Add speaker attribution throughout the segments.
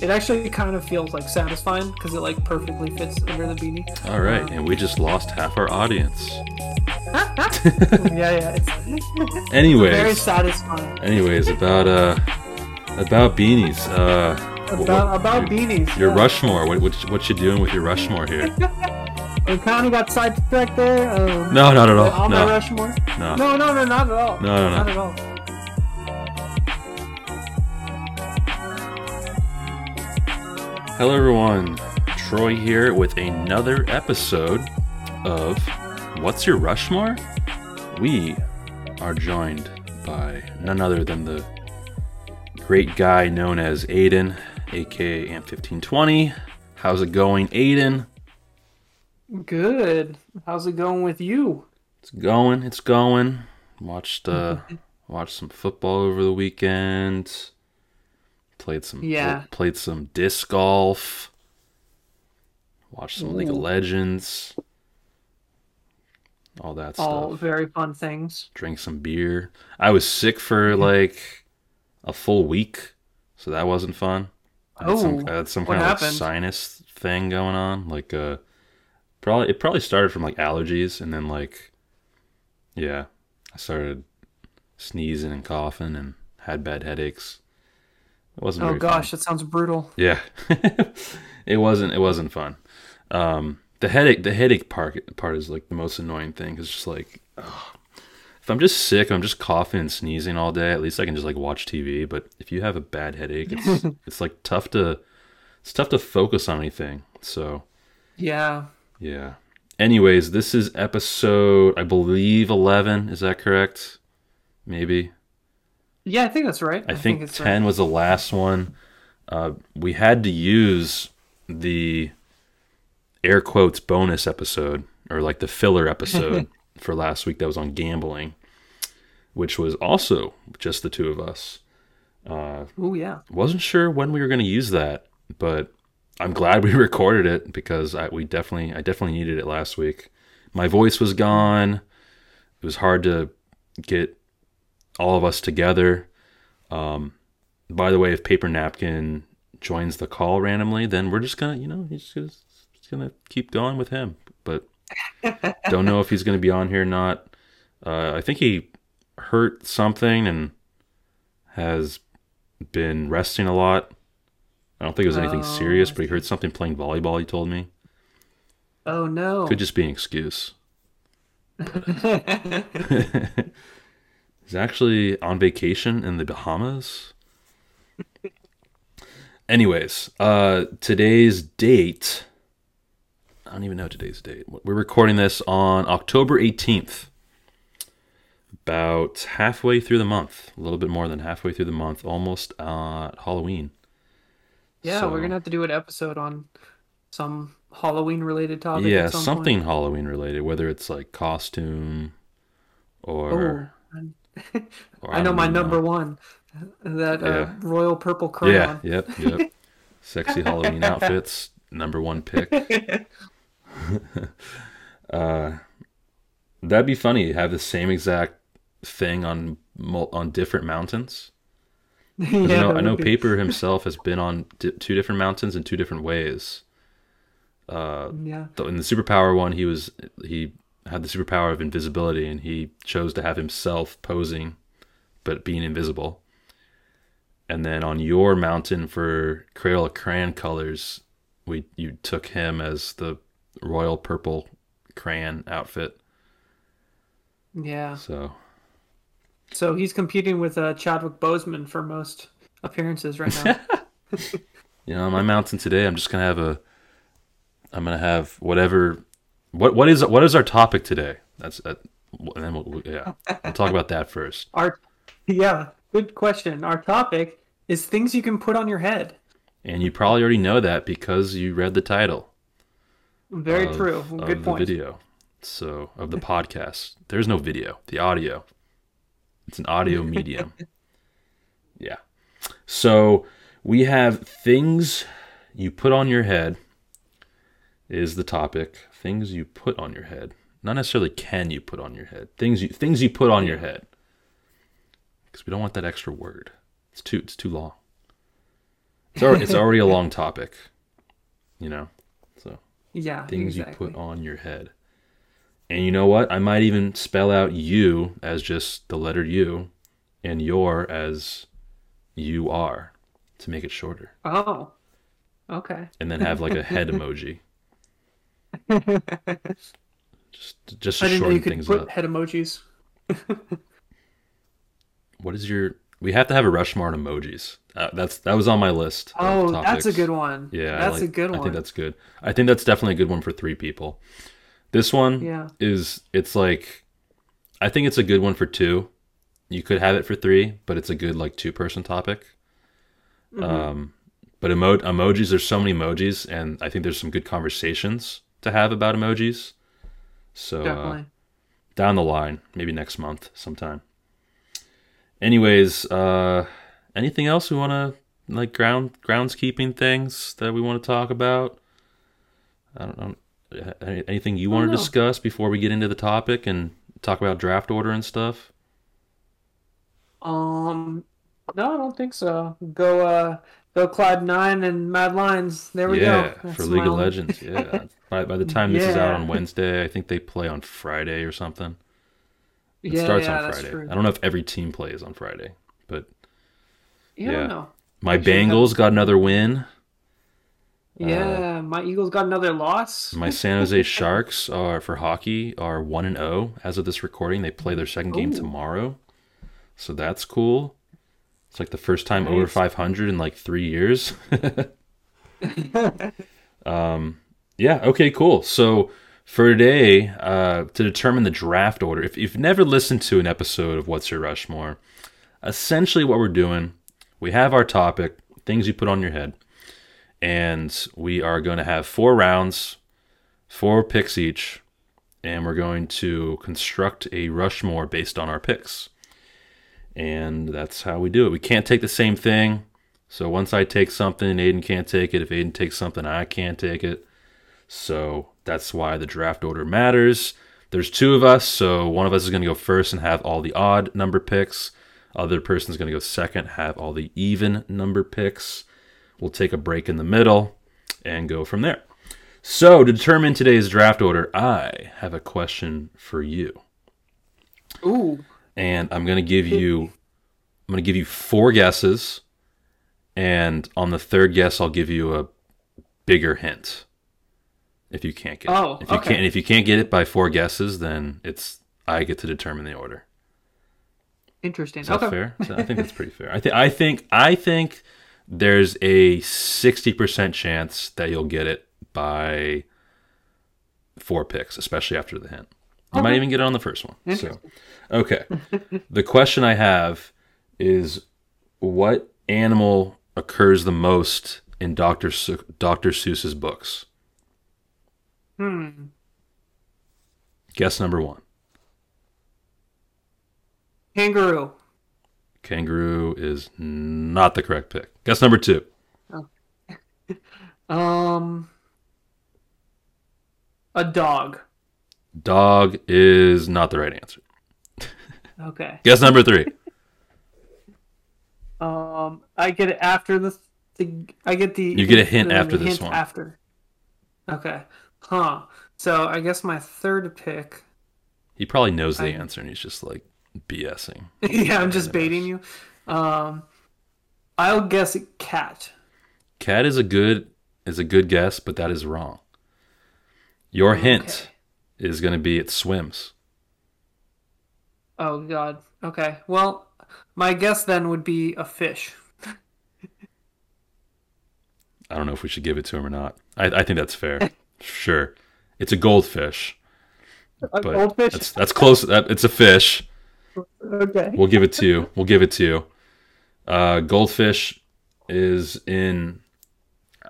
Speaker 1: It actually kind of feels like satisfying because it like perfectly fits under the beanie.
Speaker 2: All right, and we just lost half our audience.
Speaker 1: yeah, yeah. It's very
Speaker 2: Anyways,
Speaker 1: satisfying.
Speaker 2: anyways, about uh, about beanies. Uh,
Speaker 1: About,
Speaker 2: wh-
Speaker 1: about
Speaker 2: your,
Speaker 1: beanies.
Speaker 2: Your
Speaker 1: yeah.
Speaker 2: Rushmore. What what what you doing with your Rushmore here?
Speaker 1: We kind of got sidetracked there. Um,
Speaker 2: No, not at all.
Speaker 1: On my
Speaker 2: No,
Speaker 1: Rushmore.
Speaker 2: no.
Speaker 1: No, no, no, not at all.
Speaker 2: No, no, no.
Speaker 1: Not at all.
Speaker 2: Hello, everyone. Troy here with another episode of What's Your Rushmore? We are joined by none other than the great guy known as Aiden, aka Amp1520. How's it going, Aiden?
Speaker 1: Good. How's it going with you?
Speaker 2: It's going, it's going. Watched uh watched some football over the weekend. Played some
Speaker 1: Yeah.
Speaker 2: played some disc golf. Watched some League of Legends. All that
Speaker 1: All
Speaker 2: stuff.
Speaker 1: very fun things.
Speaker 2: Drank some beer. I was sick for like a full week, so that wasn't fun. I had some,
Speaker 1: Oh,
Speaker 2: I had some kind of like sinus thing going on. Like uh probably it probably started from like allergies and then like yeah, I started sneezing and coughing and had bad headaches. It wasn't
Speaker 1: Oh gosh,
Speaker 2: fun.
Speaker 1: that sounds brutal.
Speaker 2: Yeah. it wasn't it wasn't fun. Um the headache the headache part part is like the most annoying thing. It's just like ugh. if I'm just sick, I'm just coughing and sneezing all day. At least I can just like watch TV. But if you have a bad headache, it's it's like tough to it's tough to focus on anything. So
Speaker 1: Yeah.
Speaker 2: yeah. Anyways, this is episode I believe eleven. Is that correct? Maybe.
Speaker 1: Yeah, I think that's right.
Speaker 2: I, think,
Speaker 1: it's
Speaker 2: 10 was the last one. Uh, we had to use the air quotes bonus episode, or like the filler episode for last week that was on gambling, which was also just the two of us. Uh,
Speaker 1: Oh yeah.
Speaker 2: wasn't sure when we were going to use that, but I'm glad we recorded it because I we definitely I definitely needed it last week. My voice was gone. It was hard to get all of us together. Um, by the way, if Paper Napkin joins the call randomly, then we're just gonna you know he's just, just gonna keep going with him. But don't know if he's gonna be on here or not. Uh, I think he hurt something and has been resting a lot. I don't think it was anything
Speaker 1: Oh,
Speaker 2: serious, but he heard something playing volleyball. He told me
Speaker 1: Oh no.
Speaker 2: could just be an excuse. He's actually on vacation in the Bahamas. Anyways, uh, today's date. I don't even know today's date. We're recording this on October 18th. About halfway through the month. A little bit more than halfway through the month. Almost uh, Halloween.
Speaker 1: yeah,
Speaker 2: So-
Speaker 1: we're gonna have to do an episode on some Halloween related topic.
Speaker 2: yeah,
Speaker 1: at some
Speaker 2: something
Speaker 1: Point.
Speaker 2: Halloween related, whether it's like costume or.
Speaker 1: Oh,
Speaker 2: or
Speaker 1: I know my
Speaker 2: even
Speaker 1: number one, that uh, royal purple
Speaker 2: Yeah, yep, yep. Sexy Halloween outfits, number one pick. uh, that'd be funny. Have the same exact thing on on different mountains.
Speaker 1: yeah,
Speaker 2: I know, I know
Speaker 1: be-
Speaker 2: Paper himself has been on two different mountains in two different ways. Uh,
Speaker 1: Yeah.
Speaker 2: in the superpower one, he was he had the superpower of invisibility, and he chose to have himself posing, but being invisible. And then on your mountain for Crayola Crayon colors, we you took him as the royal purple crayon outfit.
Speaker 1: Yeah.
Speaker 2: So
Speaker 1: So he's competing with uh, Chadwick Boseman for most appearances right now.
Speaker 2: you know, on my mountain today, I'm just gonna have a. I'm gonna have whatever. What what is what is our topic today? That's uh, and then we'll, yeah we'll talk about that first.
Speaker 1: Our yeah, good question. Our topic is things you can put on your head.
Speaker 2: And you probably already know that because you read the title.
Speaker 1: Very
Speaker 2: of-
Speaker 1: true.
Speaker 2: of
Speaker 1: Good
Speaker 2: the
Speaker 1: point.
Speaker 2: video. So of the podcast, there's no video. The audio. It's an audio medium. Yeah. So we have things you put on your head. Is the topic things you put on your head? Not necessarily can you put on your head. Things you things you put on your head. Because we don't want that extra word. It's too it's too long. It's already, it's already a long topic, you know. So
Speaker 1: Yeah.
Speaker 2: things
Speaker 1: exactly.
Speaker 2: you put on your head. And you know what? I might even spell out you as just the letter U and your as you are to make it shorter.
Speaker 1: Oh. Okay.
Speaker 2: And then have like a head emoji. Just just
Speaker 1: I
Speaker 2: to
Speaker 1: didn't know you could
Speaker 2: things
Speaker 1: put
Speaker 2: up.
Speaker 1: head emojis.
Speaker 2: What is your we have to have a Rushmore on emojis. Uh, that's that was on my list.
Speaker 1: Oh, that's a good one.
Speaker 2: Yeah,
Speaker 1: that's a good one.
Speaker 2: I think that's good. I think that's definitely a good one for three people. This one
Speaker 1: Yeah.
Speaker 2: is it's like I think it's a good one for two. You could have it for three, but it's a good like two person topic.
Speaker 1: Mm-hmm.
Speaker 2: Um, but emo- emojis, there's so many emojis, and I think there's some good conversations to have about emojis. So uh, down the line, maybe next month sometime. Anyways, uh anything else we want to like ground groundskeeping things that we want to talk about? I don't know. Anything you want to discuss before we get into the topic and talk about draft order and stuff?
Speaker 1: Um, no, I don't think so. Go, uh, go Cloud Nine and Mad Lions. There we
Speaker 2: yeah,
Speaker 1: go.
Speaker 2: for League of Legends. Yeah. by by the time this is out on Wednesday, I think they play on Friday or something. It
Speaker 1: Yeah,
Speaker 2: starts
Speaker 1: yeah,
Speaker 2: on Friday. I don't know if every team plays on Friday, but
Speaker 1: You
Speaker 2: yeah.
Speaker 1: don't know.
Speaker 2: my
Speaker 1: Actually,
Speaker 2: Bengals got another win.
Speaker 1: Yeah, uh, my Eagles got another loss.
Speaker 2: My San Jose Sharks are for hockey are one and zero as of this recording. They play their second game tomorrow, so that's cool. It's like the first time over 500 in like three years. um, yeah. Okay. Cool. So for today, uh, to determine the draft order, if you've never listened to an episode of What's Your Rushmore, essentially what we're doing, we have our topic, things you put on your head, and we are going to have four rounds, four picks each, and we're going to construct a Rushmore based on our picks. And that's how we do it. We can't take the same thing. So once I take something, Aiden can't take it. If Aiden takes something, I can't take it. So that's why the draft order matters. There's two of us, so one of us is going to go first and have all the odd number picks. Other person's going to go second, have all the even number picks. We'll take a break in the middle and go from there. So, to determine today's draft order, I have a question for you.
Speaker 1: Ooh,
Speaker 2: And I'm going to give you I'm to give you four guesses and on the third guess I'll give you a bigger hint. If you can't get
Speaker 1: Oh,
Speaker 2: it. If you
Speaker 1: okay.
Speaker 2: can't if you can't get it by four guesses, then it's I get to determine the order.
Speaker 1: interesting.
Speaker 2: Is that
Speaker 1: okay.
Speaker 2: fair? I think that's pretty fair. I think I think I think there's a sixty percent chance that you'll get it by four picks, especially after the hint. You might even get it on the first one. So, okay. the question I have is, what animal occurs the most in Doctor Su- Doctor Seuss's books?
Speaker 1: Hmm.
Speaker 2: Guess number one:
Speaker 1: Kangaroo.
Speaker 2: kangaroo is not the correct pick. Guess number two:
Speaker 1: Um. A dog.
Speaker 2: Dog is not the right answer.
Speaker 1: Okay.
Speaker 2: Guess number three.
Speaker 1: Um, I get it after the. the I get the.
Speaker 2: You get a hint
Speaker 1: the
Speaker 2: after this
Speaker 1: hint
Speaker 2: one.
Speaker 1: After. Okay. Huh. So I guess my third pick.
Speaker 2: He probably knows the
Speaker 1: I-
Speaker 2: answer and he's just like BSing.
Speaker 1: yeah, I'm just baiting you. Um, I'll guess cat.
Speaker 2: Cat is a good is a good guess, but that is wrong. Your hint is going to be it swims.
Speaker 1: Oh God. Okay. Well, my guess then would be a fish.
Speaker 2: I don't know if we should give it to him or not. I, I think that's fair. sure, it's a goldfish,
Speaker 1: A goldfish.
Speaker 2: that's that's close. That it's a fish.
Speaker 1: Okay.
Speaker 2: We'll give it to you. We'll give it to you. Uh, goldfish is in,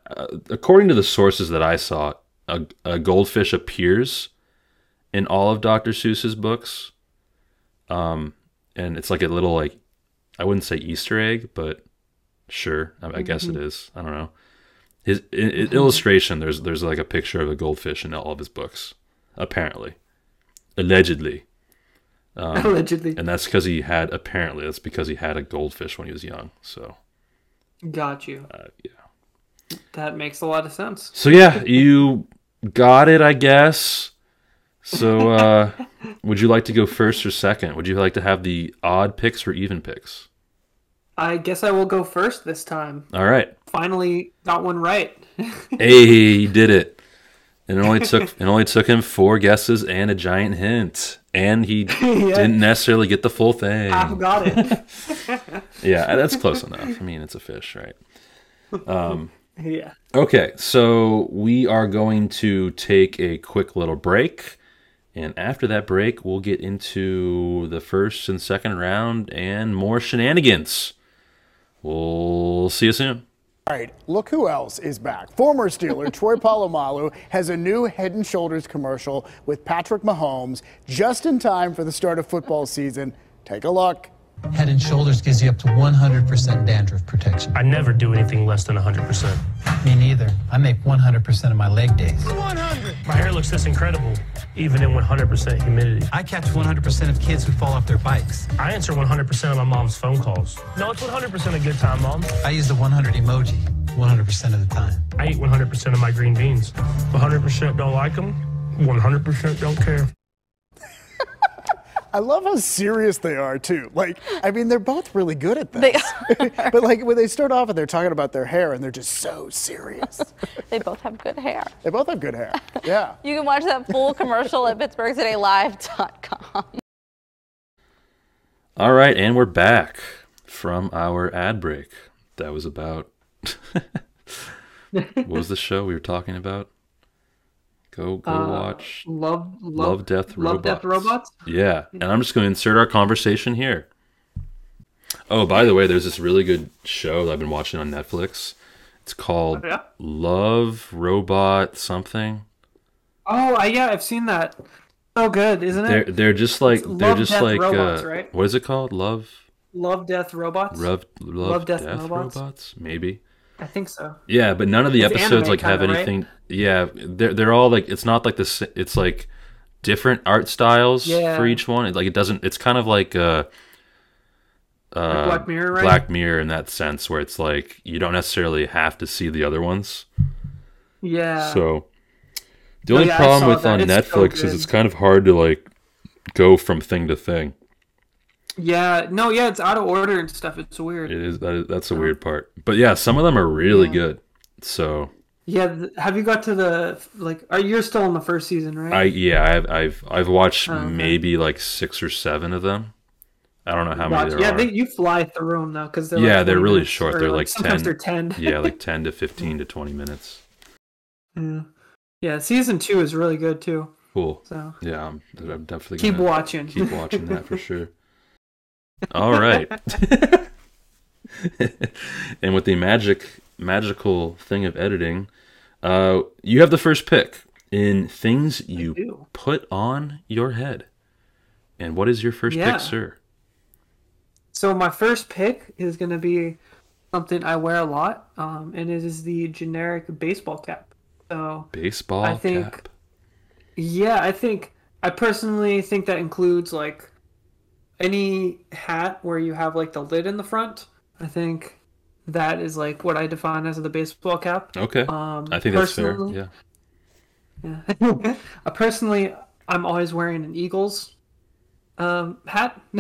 Speaker 2: uh, according to the sources that I saw, a, a goldfish appears in all of Dr. Seuss's books. Um, and it's like a little like, I wouldn't say Easter egg, but sure, I, I guess it is. I don't know. His i i- illustration, there's there's like a picture of a goldfish in all of his books, apparently, allegedly.
Speaker 1: Allegedly.
Speaker 2: And that's because he had apparently that's because he had a goldfish when he was young. So
Speaker 1: Got you.
Speaker 2: Uh, yeah.
Speaker 1: That makes a lot of sense.
Speaker 2: So yeah, you got it, I guess. So uh, would you like to go first or second? Would you like to have the odd picks or even picks?
Speaker 1: I guess I will go first this time.
Speaker 2: All right.
Speaker 1: Finally got one right.
Speaker 2: Hey, he did it. And it only took it only took him four guesses and a giant hint, and he didn't necessarily get the full thing.
Speaker 1: I've got it.
Speaker 2: Yeah, that's close enough. I mean, it's a fish, right? Um,
Speaker 1: yeah.
Speaker 2: okay, so we are going to take a quick little break, and after that break, we'll get into the first and second round and more shenanigans. We'll see you soon.
Speaker 3: All right, look who else is back. Former Steeler Troy Polamalu has a new Head and Shoulders commercial with Patrick Mahomes just in time for the start of football season. Take a look.
Speaker 4: Head and Shoulders gives you up to 100% dandruff protection.
Speaker 5: I never do anything less than 100%.
Speaker 4: Me neither. I make 100% of my leg days. 100!
Speaker 5: My hair looks this incredible, even in 100% humidity.
Speaker 4: I catch 100% of kids who fall off their bikes.
Speaker 5: I answer 100% of my mom's phone calls. No, it's 100% a good time, Mom.
Speaker 4: I use the 100 emoji 100% of the time.
Speaker 5: I eat 100% of my green beans. 100% don't like them, 100% don't care.
Speaker 3: I love how serious they are too. Like, I mean, they're both really good at this. but like when they start off and they're talking about their hair and they're just so serious.
Speaker 6: They both have good hair.
Speaker 3: they both have good hair. Yeah.
Speaker 6: You can watch that full commercial at PittsburghTodayLive.com.
Speaker 2: All right, and we're back from our ad break. That was about. what was the show we were talking about? Go go
Speaker 1: Uh,
Speaker 2: watch
Speaker 1: Love, love,
Speaker 2: Love, Death,
Speaker 1: Love, Death, Robots.
Speaker 2: Yeah, and I'm just going to insert our conversation here. Oh, by the way, there's this really good show that I've been watching on Netflix. It's called
Speaker 1: Yeah.
Speaker 2: Love Robot something.
Speaker 1: Oh, I, yeah, I've seen that. So good, isn't it?
Speaker 2: They're they're just like
Speaker 1: It's
Speaker 2: they're
Speaker 1: Love,
Speaker 2: just
Speaker 1: Death,
Speaker 2: like
Speaker 1: Robots,
Speaker 2: uh,
Speaker 1: right?
Speaker 2: what is it called? Love
Speaker 1: Love, Death, Robots.
Speaker 2: Love Love,
Speaker 1: Love,
Speaker 2: Death,
Speaker 1: Death,
Speaker 2: robots?
Speaker 1: Robots?
Speaker 2: maybe.
Speaker 1: I think so.
Speaker 2: Yeah, but none of the
Speaker 1: It's
Speaker 2: episodes like have
Speaker 1: kinda, right?
Speaker 2: anything. Yeah, they're they're all like it's not like this. It's like different art styles
Speaker 1: Yeah.
Speaker 2: for each one. It, like it doesn't. It's kind of like uh, uh,
Speaker 1: Black Mirror, right?
Speaker 2: Black Mirror in that sense, where it's like you don't necessarily have to see the other ones.
Speaker 1: Yeah.
Speaker 2: So the
Speaker 1: Oh,
Speaker 2: only
Speaker 1: yeah,
Speaker 2: problem with
Speaker 1: that.
Speaker 2: on
Speaker 1: It's so
Speaker 2: Netflix is it's kind of hard to like go from thing to thing.
Speaker 1: Yeah. No, yeah, it's out of order and stuff. It's weird.
Speaker 2: It is that that's the weird part. But yeah, some of them are really good. So
Speaker 1: Yeah. Have you got to the like? Are you still in the first season, right?
Speaker 2: I yeah, I've I've I've watched
Speaker 1: Oh, okay.
Speaker 2: maybe like six or seven of them. I don't know how many
Speaker 1: Watch-
Speaker 2: there
Speaker 1: yeah,
Speaker 2: are.
Speaker 1: they, you fly through them though, because they're
Speaker 2: Yeah,
Speaker 1: like
Speaker 2: they're really short. They're like
Speaker 1: sometimes
Speaker 2: 10.
Speaker 1: they're ten.
Speaker 2: yeah, like ten to fifteen to twenty minutes.
Speaker 1: yeah. Yeah, season two is really good too.
Speaker 2: Cool.
Speaker 1: So
Speaker 2: Yeah, I'm, I'm definitely
Speaker 1: keep watching.
Speaker 2: keep watching that for sure. All right. and with the magic magical thing of editing, uh, you have the first pick in things you put on your head. And what is your first
Speaker 1: Yeah.
Speaker 2: pick, sir?
Speaker 1: So my first pick is going to be something I wear a lot, um, and it is the generic baseball cap. So
Speaker 2: Baseball
Speaker 1: I think-
Speaker 2: cap.
Speaker 1: yeah, I think I personally think that includes like any hat where you have like the lid in the front. I think that is like what I define as the baseball cap.
Speaker 2: Okay.
Speaker 1: Um,
Speaker 2: I think that's fair. Yeah.
Speaker 1: Yeah. uh, personally, I'm always wearing an Eagles um, hat.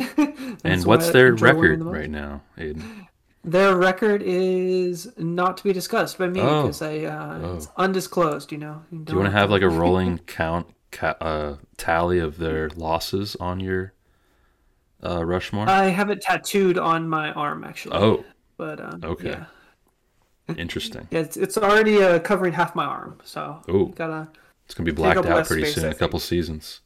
Speaker 2: And what's
Speaker 1: what
Speaker 2: their record
Speaker 1: the
Speaker 2: right now, Aiden?
Speaker 1: Their record is not to be discussed by me
Speaker 2: Oh.
Speaker 1: because I uh,
Speaker 2: Oh.
Speaker 1: it's undisclosed. You know.
Speaker 2: Do you want to have like a rolling count ca- uh, tally of their losses on your uh, Rushmore?
Speaker 1: I have it tattooed on my arm actually.
Speaker 2: oh,
Speaker 1: But um,
Speaker 2: Okay.
Speaker 1: Yeah.
Speaker 2: interesting.
Speaker 1: Yeah, it's, it's already uh, covering half my arm, so
Speaker 2: Ooh.
Speaker 1: gotta.
Speaker 2: It's gonna be blacked out pretty
Speaker 1: space,
Speaker 2: soon.
Speaker 1: I
Speaker 2: A
Speaker 1: think.
Speaker 2: couple seasons.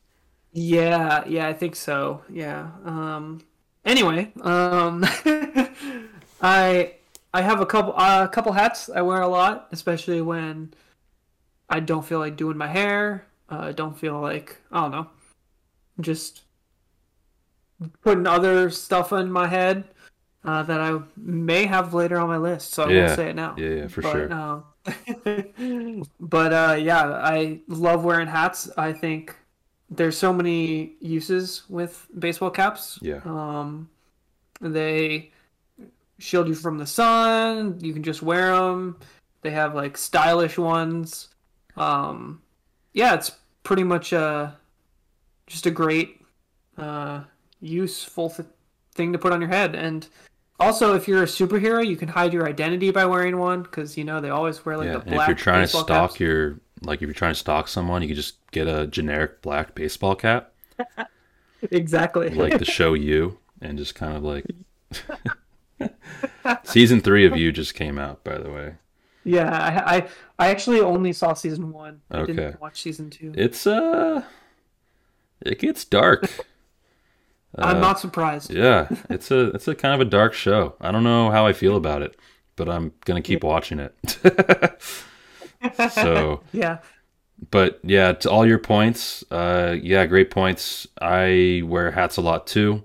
Speaker 1: Yeah, yeah, I think so. Yeah. Um. Anyway, um, I I have a couple a couple hats I wear a lot, especially when I don't feel like doing my hair. Uh, don't feel like I don't know, just putting other stuff in my head uh, that I may have later on my list. So I
Speaker 2: Yeah.
Speaker 1: won't say it now.
Speaker 2: Yeah, yeah, for
Speaker 1: but,
Speaker 2: sure.
Speaker 1: um, but uh, yeah, I love wearing hats. I think there's so many uses with baseball caps.
Speaker 2: Yeah.
Speaker 1: Um, they shield you from the sun. You can just wear them. They have like stylish ones. Um, yeah, it's pretty much uh, just a great, uh, useful th- thing to put on your head. And also, if you're a superhero, you can hide your identity by wearing one because you know they always wear like
Speaker 2: yeah,
Speaker 1: the
Speaker 2: and
Speaker 1: black.
Speaker 2: if you're trying to stalk
Speaker 1: caps.
Speaker 2: your like if you're trying to stalk someone, you could just get a generic black baseball cap,
Speaker 1: exactly.
Speaker 2: like the show you, and just kind of like. Season three of you just came out, by the way.
Speaker 1: yeah, I, I I actually only saw season one. I
Speaker 2: Okay.
Speaker 1: didn't watch season two.
Speaker 2: It's uh, it gets dark.
Speaker 1: I'm not surprised.
Speaker 2: Yeah, it's a it's a kind of a dark show. I don't know how I feel about it, but I'm gonna keep watching it. so,
Speaker 1: Yeah.
Speaker 2: but yeah, to all your points, uh, yeah, great points. I wear hats a lot too.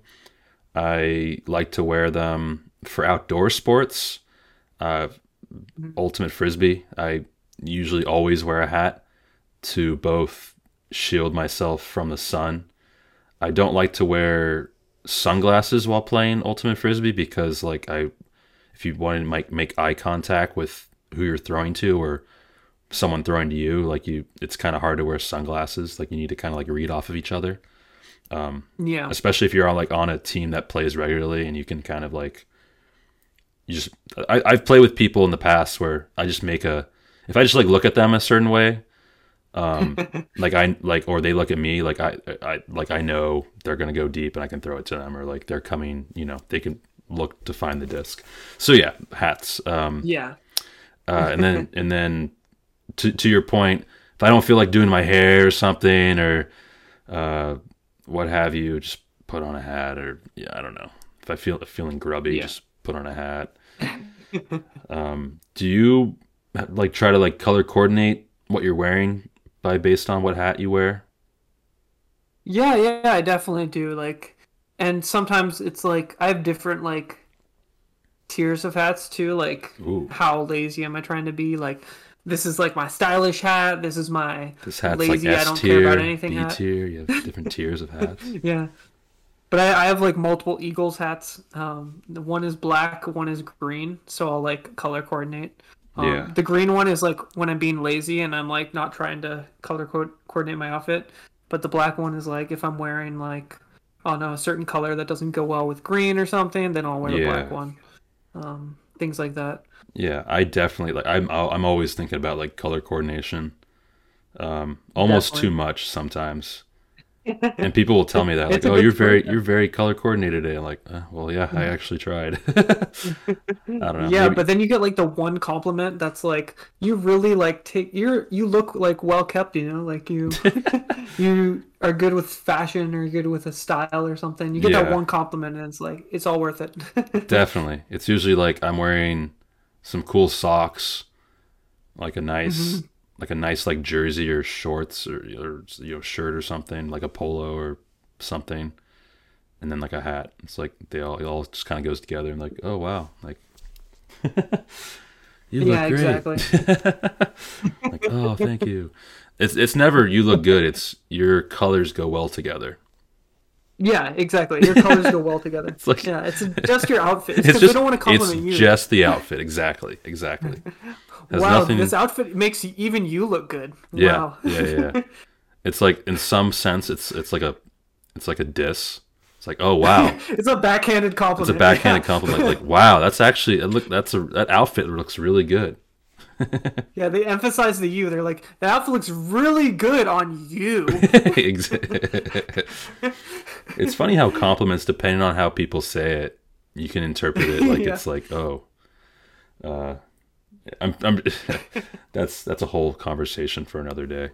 Speaker 2: I like to wear them for outdoor sports. Uh, ultimate frisbee. I usually always wear a hat to both shield myself from the sun. I don't like to wear sunglasses while playing ultimate frisbee because like I if you want to make make eye contact with who you're throwing to or someone throwing to you, like you it's kind of hard to wear sunglasses. Like you need to kind of like read off of each other um,
Speaker 1: Yeah.
Speaker 2: especially if you're on like on a team that plays regularly and you can kind of like you just I, I've played with people in the past where I just make a if I just like look at them a certain way um like I like or they look at me like I I like I know they're gonna go deep and I can throw it to them or like they're coming you know they can look to find the disc so yeah hats um
Speaker 1: Yeah.
Speaker 2: uh, and then and then to to your point, if I don't feel like doing my hair or something or uh, what have you, just put on a hat or yeah, I don't know. If I feel feeling grubby,
Speaker 1: Yeah.
Speaker 2: just put on a hat. um, do you like try to like color coordinate what you're wearing by based on what hat you wear?
Speaker 1: Yeah, yeah, I definitely do. Like, and sometimes it's like I have different like tiers of hats too. Like,
Speaker 2: Ooh.
Speaker 1: how lazy am I trying to be? Like, this is like my stylish hat. This is my
Speaker 2: This hat's
Speaker 1: lazy.
Speaker 2: like
Speaker 1: I don't care about anything
Speaker 2: B tier. You have different tiers of hats.
Speaker 1: Yeah. But I, I have like multiple Eagles hats. Um, the one is black, one is green, so I'll like color coordinate. Um,
Speaker 2: Yeah.
Speaker 1: The green one is like when I'm being lazy and I'm like not trying to color co- coordinate my outfit. But the black one is like if I'm wearing like, oh no, a certain color that doesn't go well with green or something, then I'll wear the black one. Um, things like that.
Speaker 2: Yeah, I definitely like. I'm I'm always thinking about like color coordination, um, almost
Speaker 1: Definitely.
Speaker 2: too much sometimes. And people will tell me that like, "Oh, you're very
Speaker 1: point.
Speaker 2: you're very color coordinated today." I'm like, uh, "Well, yeah, I actually tried." I don't know.
Speaker 1: yeah,
Speaker 2: maybe-
Speaker 1: but then you get like the one compliment that's like you really like take you're you look like well kept, you know, like you you are good with fashion or good with a style or something. You get that one compliment and it's like it's all worth it.
Speaker 2: definitely, it's usually like I'm wearing some cool socks, like a nice
Speaker 1: Mm-hmm.
Speaker 2: Like a nice like jersey or shorts or, or you know shirt or something like a polo or something, and then like a hat. It's like they all it all just kind of goes together. and like, oh wow, like you look
Speaker 1: yeah,
Speaker 2: great.
Speaker 1: exactly.
Speaker 2: like, oh, thank you. It's it's never you look good. It's your colors go well together.
Speaker 1: Yeah, exactly. Your colors go well together. It's
Speaker 2: like-
Speaker 1: yeah, it's just your outfit. It's
Speaker 2: It's just
Speaker 1: they don't want to compliment
Speaker 2: it's
Speaker 1: you.
Speaker 2: just the outfit. Exactly, exactly. Has
Speaker 1: wow,
Speaker 2: nothing-
Speaker 1: this outfit makes even you look good.
Speaker 2: Yeah,
Speaker 1: Wow.
Speaker 2: yeah, yeah, yeah. It's like in some sense, it's it's like a it's like a diss. It's like, oh wow,
Speaker 1: it's a backhanded compliment.
Speaker 2: it's a backhanded compliment. Like, wow, that's actually look that's a that outfit looks really good.
Speaker 1: Yeah, they emphasize the you. They're like, the outfit looks really good on you.
Speaker 2: It's funny how compliments, depending on how people say it, you can interpret it like
Speaker 1: Yeah.
Speaker 2: it's like, oh, uh, I'm, I'm that's that's a whole conversation for another day.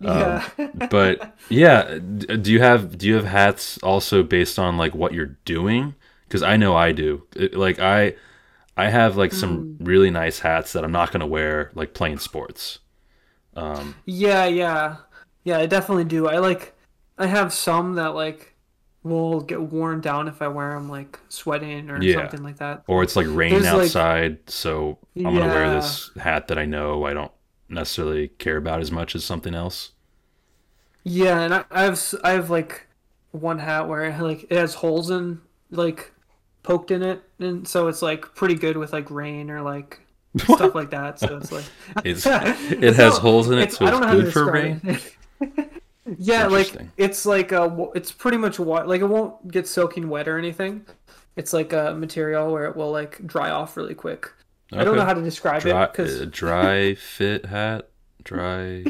Speaker 1: yeah.
Speaker 2: But yeah, do you have do you have hats also based on like what you're doing? Because I know I do. Like I, I have like some mm. really nice hats that I'm not gonna wear like playing sports.
Speaker 1: Um, yeah, yeah, yeah. I definitely do. I like. I have some that like will get worn down if I wear them like sweating or
Speaker 2: Yeah.
Speaker 1: something like that.
Speaker 2: or it's like rain
Speaker 1: There's, like-
Speaker 2: outside, so I'm gonna wear this hat that I know I don't necessarily care about as much as something else.
Speaker 1: Yeah, and I, I have I have like one hat where like it has holes in like poked in it, and so it's like pretty good with like rain or like stuff like that. So it's like
Speaker 2: It's it has holes in it, so
Speaker 1: I
Speaker 2: it's
Speaker 1: don't know how to
Speaker 2: good for rain.
Speaker 1: yeah, like it's like a, it's pretty much what like it won't get soaking wet or anything. It's like a material where it will like dry off really quick. I don't know how to describe
Speaker 2: Dry,
Speaker 1: it because
Speaker 2: uh, dry fit hat, dry.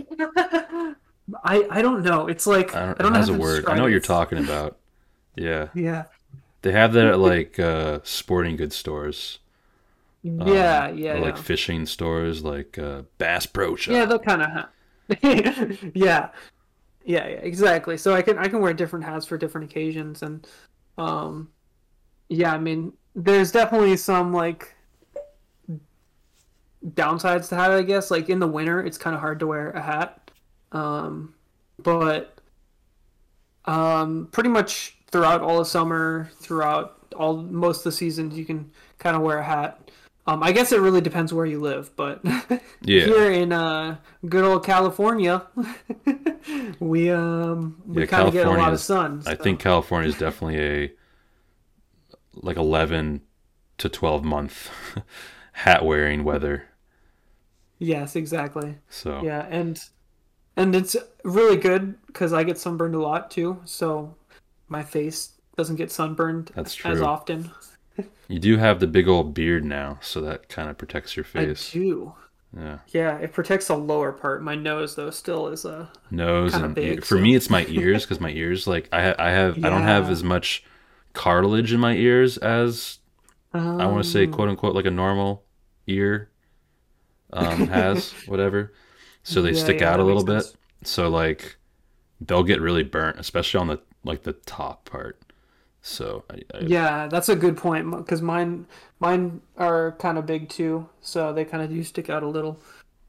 Speaker 1: I I don't know. It's like
Speaker 2: I
Speaker 1: I
Speaker 2: don't,
Speaker 1: don't, know how
Speaker 2: a
Speaker 1: to
Speaker 2: word. I know what you're talking about. Yeah,
Speaker 1: Yeah,
Speaker 2: they have that at like uh, sporting goods stores.
Speaker 1: yeah, yeah,
Speaker 2: or
Speaker 1: yeah.
Speaker 2: like fishing stores, like uh, Bass Pro Shop.
Speaker 1: Yeah, they'll kind of have. yeah, yeah, yeah, exactly. So I can I can wear different hats for different occasions, and um, yeah, I mean, there's definitely some like downsides to hat. I guess like in the winter, it's kind of hard to wear a hat, um, but um, pretty much throughout all the summer, throughout all most of the seasons, you can kind of wear a hat. Um, I guess it really depends where you live, but
Speaker 2: Yeah.
Speaker 1: here in uh, good old California, we um we
Speaker 2: Yeah,
Speaker 1: kind of get a lot of sun.
Speaker 2: I think California is definitely a like 11 to 12 month hat wearing weather.
Speaker 1: yes, exactly.
Speaker 2: So
Speaker 1: Yeah, and and it's really good because I get sunburned a lot too, so my face doesn't get sunburned
Speaker 2: That's
Speaker 1: as
Speaker 2: true.
Speaker 1: often.
Speaker 2: you do have the big old beard now, so that kind of protects your face.
Speaker 1: I do.
Speaker 2: Yeah.
Speaker 1: Yeah, it protects the lower part. My nose though still is a
Speaker 2: Nose and
Speaker 1: big,
Speaker 2: ear. for
Speaker 1: so-
Speaker 2: me it's my ears because my ears like I ha- I have I don't have as much cartilage in my ears as I want to say
Speaker 1: Um,
Speaker 2: quote unquote like a normal ear um, has whatever. So they
Speaker 1: Yeah,
Speaker 2: stick
Speaker 1: yeah,
Speaker 2: out a little bit.
Speaker 1: sense.
Speaker 2: So like they'll get really burnt, especially on the like the top part. So I, I,
Speaker 1: Yeah, that's a good point because mine mine are kind of big too, so they kind of do stick out a little.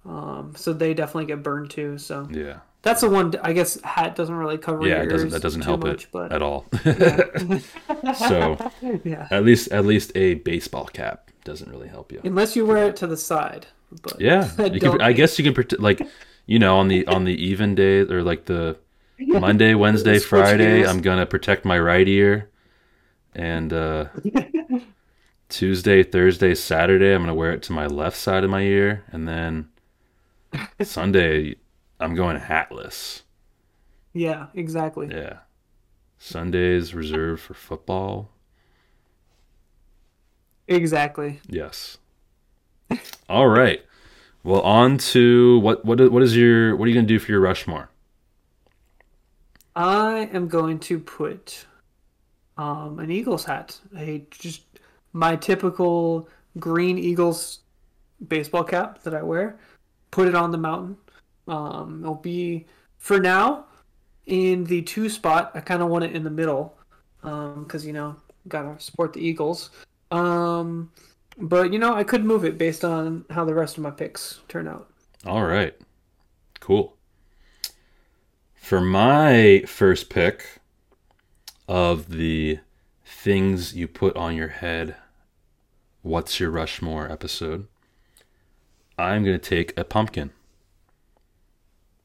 Speaker 1: Um, so they definitely get burned too. So
Speaker 2: yeah,
Speaker 1: that's the one. I guess hat doesn't really cover.
Speaker 2: yeah.
Speaker 1: your
Speaker 2: It doesn't that doesn't help
Speaker 1: much,
Speaker 2: it
Speaker 1: but
Speaker 2: at all. so
Speaker 1: yeah,
Speaker 2: at least at least a baseball cap doesn't really help you.
Speaker 1: unless you wear it to the side. But
Speaker 2: Yeah,
Speaker 1: I
Speaker 2: you can, I guess you can like you know on the on the even days or like the Monday, Wednesday, Friday. I'm gonna protect my right ear, and uh, Tuesday, Thursday, Saturday, I'm gonna wear it to my left side of my ear, and then Sunday, I'm going hatless.
Speaker 1: Yeah, exactly.
Speaker 2: Yeah, Sundays reserved for football.
Speaker 1: Exactly.
Speaker 2: Yes. All right. Well, on to what what what is your what are you gonna do for your Rushmore?
Speaker 1: I am going to put um, an Eagles hat. A just my typical green Eagles baseball cap that I wear. Put it on the mountain. Um, it'll be for now in the two spot. I kind of want it in the middle because you know gotta support the Eagles. Um, but you know I could move it based on how the rest of my picks turn out.
Speaker 2: All right. Cool. For my first pick of the things you put on your head, what's your Rushmore episode? I'm going to take a pumpkin.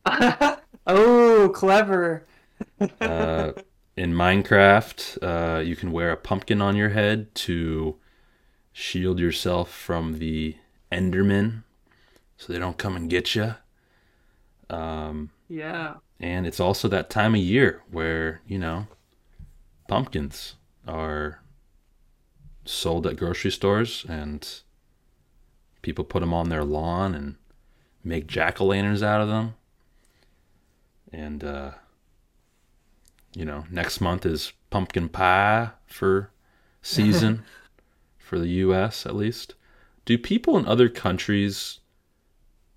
Speaker 1: Oh, clever!
Speaker 2: Uh, in Minecraft, uh, you can wear a pumpkin on your head to shield yourself from the Endermen so they don't come and get you. Um,
Speaker 1: Yeah.
Speaker 2: And it's also that time of year where, you know, pumpkins are sold at grocery stores and people put them on their lawn and make jack o' lanterns out of them. And, uh, you know, next month is pumpkin pie for season for the US at least. Do people in other countries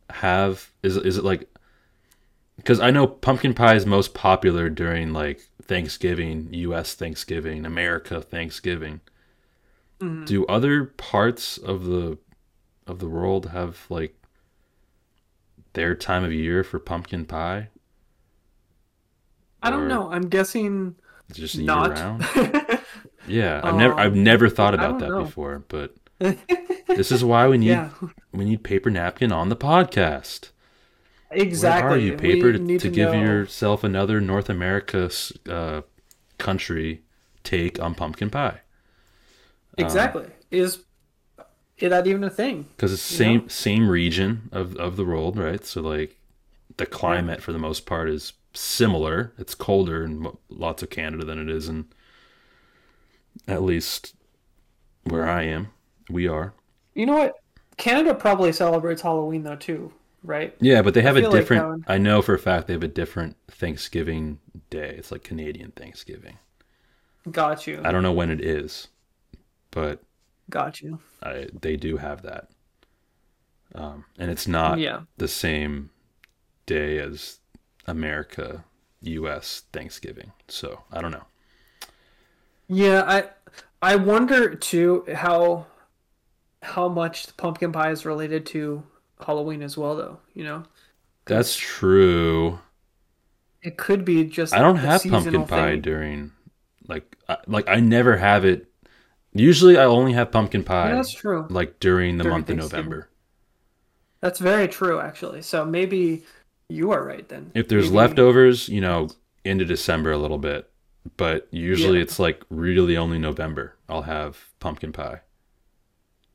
Speaker 2: have is is it like because I know pumpkin pie is most popular during like Thanksgiving, U.S. Thanksgiving, America Thanksgiving. Do other parts of the of the world have like their time of year for pumpkin pie?
Speaker 1: I don't
Speaker 2: Or-
Speaker 1: know. I'm guessing
Speaker 2: just year
Speaker 1: not.
Speaker 2: round. Yeah, I've never I've
Speaker 1: Um,
Speaker 2: never thought about that
Speaker 1: know.
Speaker 2: before, but this is why we need
Speaker 1: yeah,
Speaker 2: we need paper napkin on the podcast.
Speaker 1: Exactly.
Speaker 2: Where are you, paper,
Speaker 1: We
Speaker 2: to, to give
Speaker 1: know-
Speaker 2: yourself another North America uh, country take on pumpkin pie?
Speaker 1: Exactly. is is that even a thing?
Speaker 2: because it's same same region of of the world, right? So like the climate for the most part is similar. It's colder in lots of Canada than it is in at least where I am. We are.
Speaker 1: You know what? Canada probably celebrates Halloween though too, right?
Speaker 2: Yeah, but they have a
Speaker 1: feel like
Speaker 2: different. I know for a fact they have a different Thanksgiving day. It's like Canadian Thanksgiving.
Speaker 1: Got you.
Speaker 2: I don't know when it is, but
Speaker 1: Got you.
Speaker 2: I, they do have that. Um, and it's not
Speaker 1: Yeah.
Speaker 2: the same day as America, U.S. Thanksgiving. So I don't know.
Speaker 1: Yeah, I I wonder too how how much the pumpkin pie is related to Halloween as well though, you know?
Speaker 2: That's true.
Speaker 1: It could be just
Speaker 2: I don't have pumpkin pie
Speaker 1: thing.
Speaker 2: during like I, like I never have it. Usually I only have pumpkin pie
Speaker 1: Yeah, that's true.
Speaker 2: like during the
Speaker 1: During
Speaker 2: month of November.
Speaker 1: That's very true actually. So maybe you are right then.
Speaker 2: If there's
Speaker 1: Maybe-
Speaker 2: leftovers, you know, into December a little bit, but usually
Speaker 1: Yeah.
Speaker 2: it's like really only November. I'll have pumpkin pie.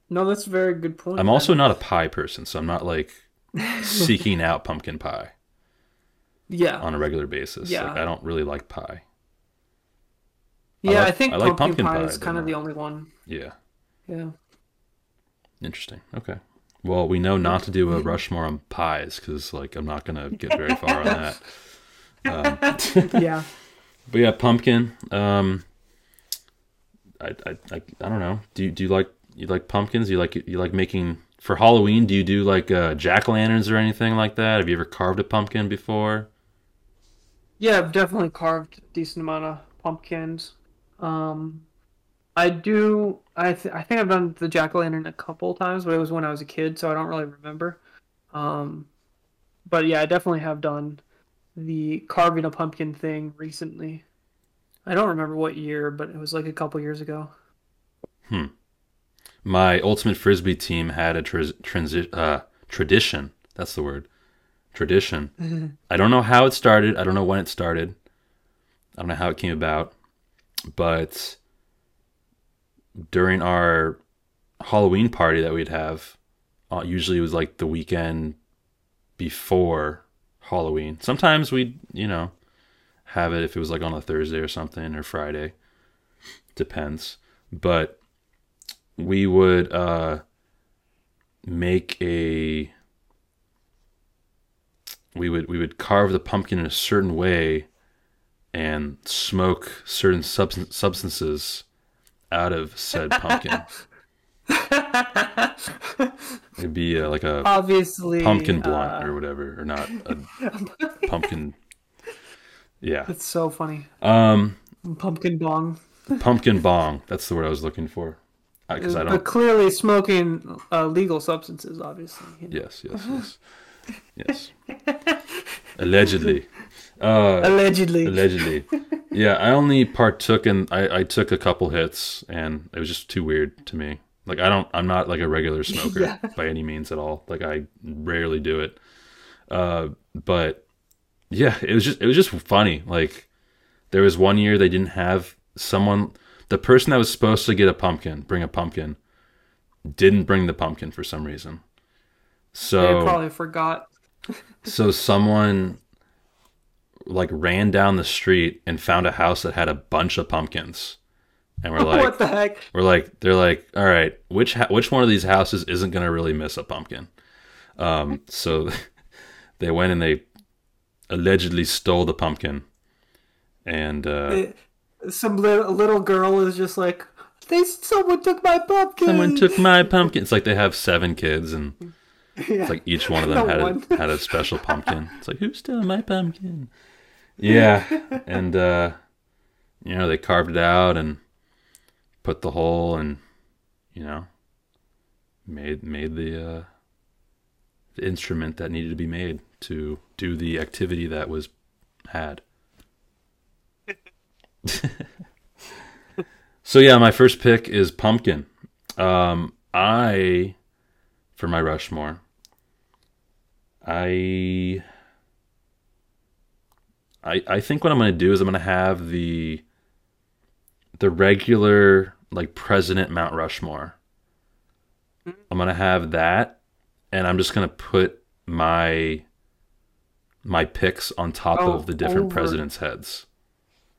Speaker 1: No, that's a very good point.
Speaker 2: I'm also not a pie person, so I'm not like seeking out pumpkin pie
Speaker 1: Yeah.
Speaker 2: on a regular basis.
Speaker 1: Yeah.
Speaker 2: Like I don't really like pie.
Speaker 1: yeah,
Speaker 2: like-
Speaker 1: I think
Speaker 2: I like
Speaker 1: pumpkin,
Speaker 2: pumpkin
Speaker 1: pie, is kind of the only one.
Speaker 2: Yeah.
Speaker 1: Yeah.
Speaker 2: Interesting. Okay. Well, we know not to do a Rushmore on pies because, like, I'm not gonna get very far on that.
Speaker 1: yeah.
Speaker 2: But yeah, pumpkin. Um, I, I, I, I don't know. Do you, do you like you like pumpkins? You like you like making for Halloween? Do you do like uh, jack lanterns or anything like that? Have you ever carved a pumpkin before?
Speaker 1: Yeah, I've definitely carved a decent amount of pumpkins. Um, I do. I th- I think I've done the jack o' lantern a couple times, but it was when I was a kid, so I don't really remember. Um, but yeah, I definitely have done the carving a pumpkin thing recently. I don't remember what year, but it was like a couple years ago.
Speaker 2: My ultimate frisbee team had a tra- transi- uh, tradition. That's the word. Tradition. I don't know how it started. I don't know when it started. I don't know how it came about. But during our Halloween party that we'd have, uh, usually it was like the weekend before Halloween. Sometimes we'd, you know, have it if it was like on a Thursday or something or Friday. Depends. But we would uh, make a we would we would carve the pumpkin in a certain way and smoke certain substan- substances out of said pumpkin. It'd be uh, like a
Speaker 1: Obviously,
Speaker 2: pumpkin blunt
Speaker 1: uh,
Speaker 2: or whatever, or not a pumpkin. Yeah,
Speaker 1: It's so funny.
Speaker 2: um,
Speaker 1: Pumpkin bong.
Speaker 2: pumpkin bong. That's the word I was looking for. Because I
Speaker 1: But
Speaker 2: don't.
Speaker 1: clearly smoking uh, legal substances, obviously. you know.
Speaker 2: Yes, yes, yes, yes. Allegedly. Uh,
Speaker 1: Allegedly.
Speaker 2: allegedly. Yeah, I only partook in. I, I took a couple hits, and it was just too weird to me. Like I don't. I'm not like a regular smoker
Speaker 1: Yeah.
Speaker 2: by any means at all. Like I rarely do it. Uh, but yeah, it was just it was just funny. Like there was one year they didn't have someone. The person that was supposed to get a pumpkin, bring a pumpkin, didn't bring the pumpkin for some reason. So
Speaker 1: They probably forgot.
Speaker 2: so someone like ran down the street and found a house that had a bunch of pumpkins. And we're like
Speaker 1: what the heck?
Speaker 2: we're like they're like, "All right, which ha- which one of these houses isn't going to really miss a pumpkin?" Um so they went and they allegedly stole the pumpkin. And uh
Speaker 1: It- some little, little girl is just like, they someone took my pumpkin.
Speaker 2: someone took my pumpkin. It's like they have seven kids and
Speaker 1: Yeah.
Speaker 2: It's like each one of them had
Speaker 1: one.
Speaker 2: a, had a special pumpkin. It's like who's stealing my pumpkin? Yeah, and uh, you know they carved it out and put the hole and you know made made the uh, the instrument that needed to be made to do the activity that was had. so yeah, my first pick is pumpkin. Um, I for my Rushmore. I I I think what I'm gonna do is I'm gonna have the the regular like President Mount Rushmore. I'm gonna have that, and I'm just gonna put my my picks on top
Speaker 1: Oh,
Speaker 2: of the different
Speaker 1: over.
Speaker 2: presidents' heads.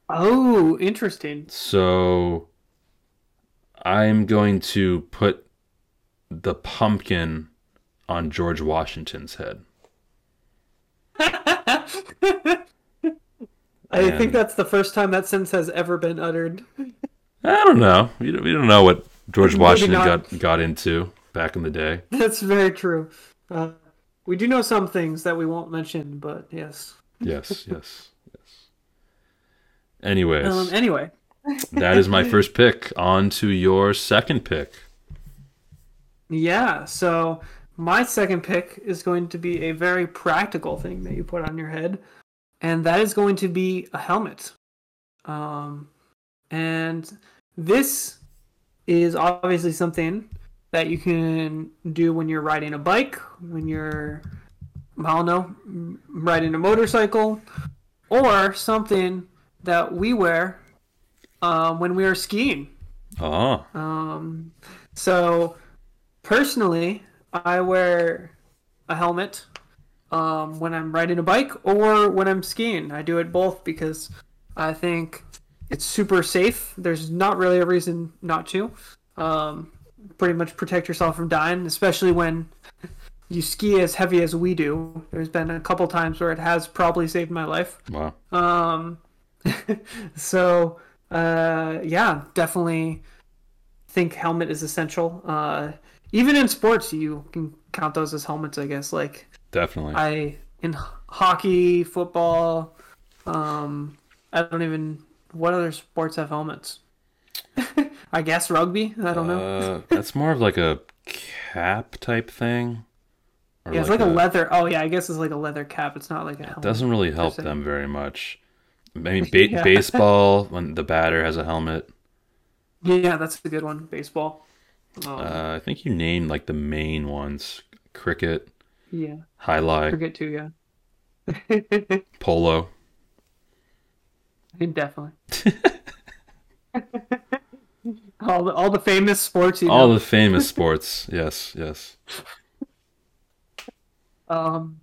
Speaker 1: Oh, interesting.
Speaker 2: So I'm going to put the pumpkin on George Washington's head.
Speaker 1: I
Speaker 2: And-
Speaker 1: think that's the first time that sentence has ever been uttered.
Speaker 2: I don't know. We don't, we don't know what George Washington got got into back in the day.
Speaker 1: That's very true. Uh, we do know some things that we won't mention, but. Yes,
Speaker 2: yes, yes. Anyways,
Speaker 1: Um, anyway,
Speaker 2: that is my first pick. On to your second pick.
Speaker 1: yeah. So my second pick is going to be a very practical thing that you put on your head, and that is going to be a helmet. Um, and this is obviously something that you can do when you're riding a bike, when you're, I don't know, riding a motorcycle, or something that we wear um, when we are skiing.
Speaker 2: Oh,
Speaker 1: Um, so personally, I wear a helmet um, when I'm riding a bike or when I'm skiing. I do it both because I think it's super safe. There's not really a reason not to. Um, pretty much protect yourself from dying, especially when you ski as heavy as we do. There's been a couple times where it has probably saved my life.
Speaker 2: wow.
Speaker 1: Um, so uh, yeah, definitely think helmet is essential. Uh, even in sports, you can count those as helmets, I guess. Like
Speaker 2: Definitely.
Speaker 1: I in hockey, football, um, I don't even what other sports have helmets. I guess rugby. I don't know.
Speaker 2: Uh, that's more of like a cap type thing.
Speaker 1: Yeah, it's like, a, leather. Oh yeah, I guess it's like a leather cap. It's not like a helmet.
Speaker 2: Doesn't really help them very much. I mean, ba-
Speaker 1: Yeah.
Speaker 2: baseball when the batter has a helmet.
Speaker 1: Yeah, that's a good one. Baseball. Um,
Speaker 2: Uh, I think you named like the main ones: cricket,
Speaker 1: yeah,
Speaker 2: highlight,
Speaker 1: forget to yeah.
Speaker 2: polo.
Speaker 1: Definitely. all the all the famous sports, you know.
Speaker 2: All the famous sports. Yes, yes.
Speaker 1: Um,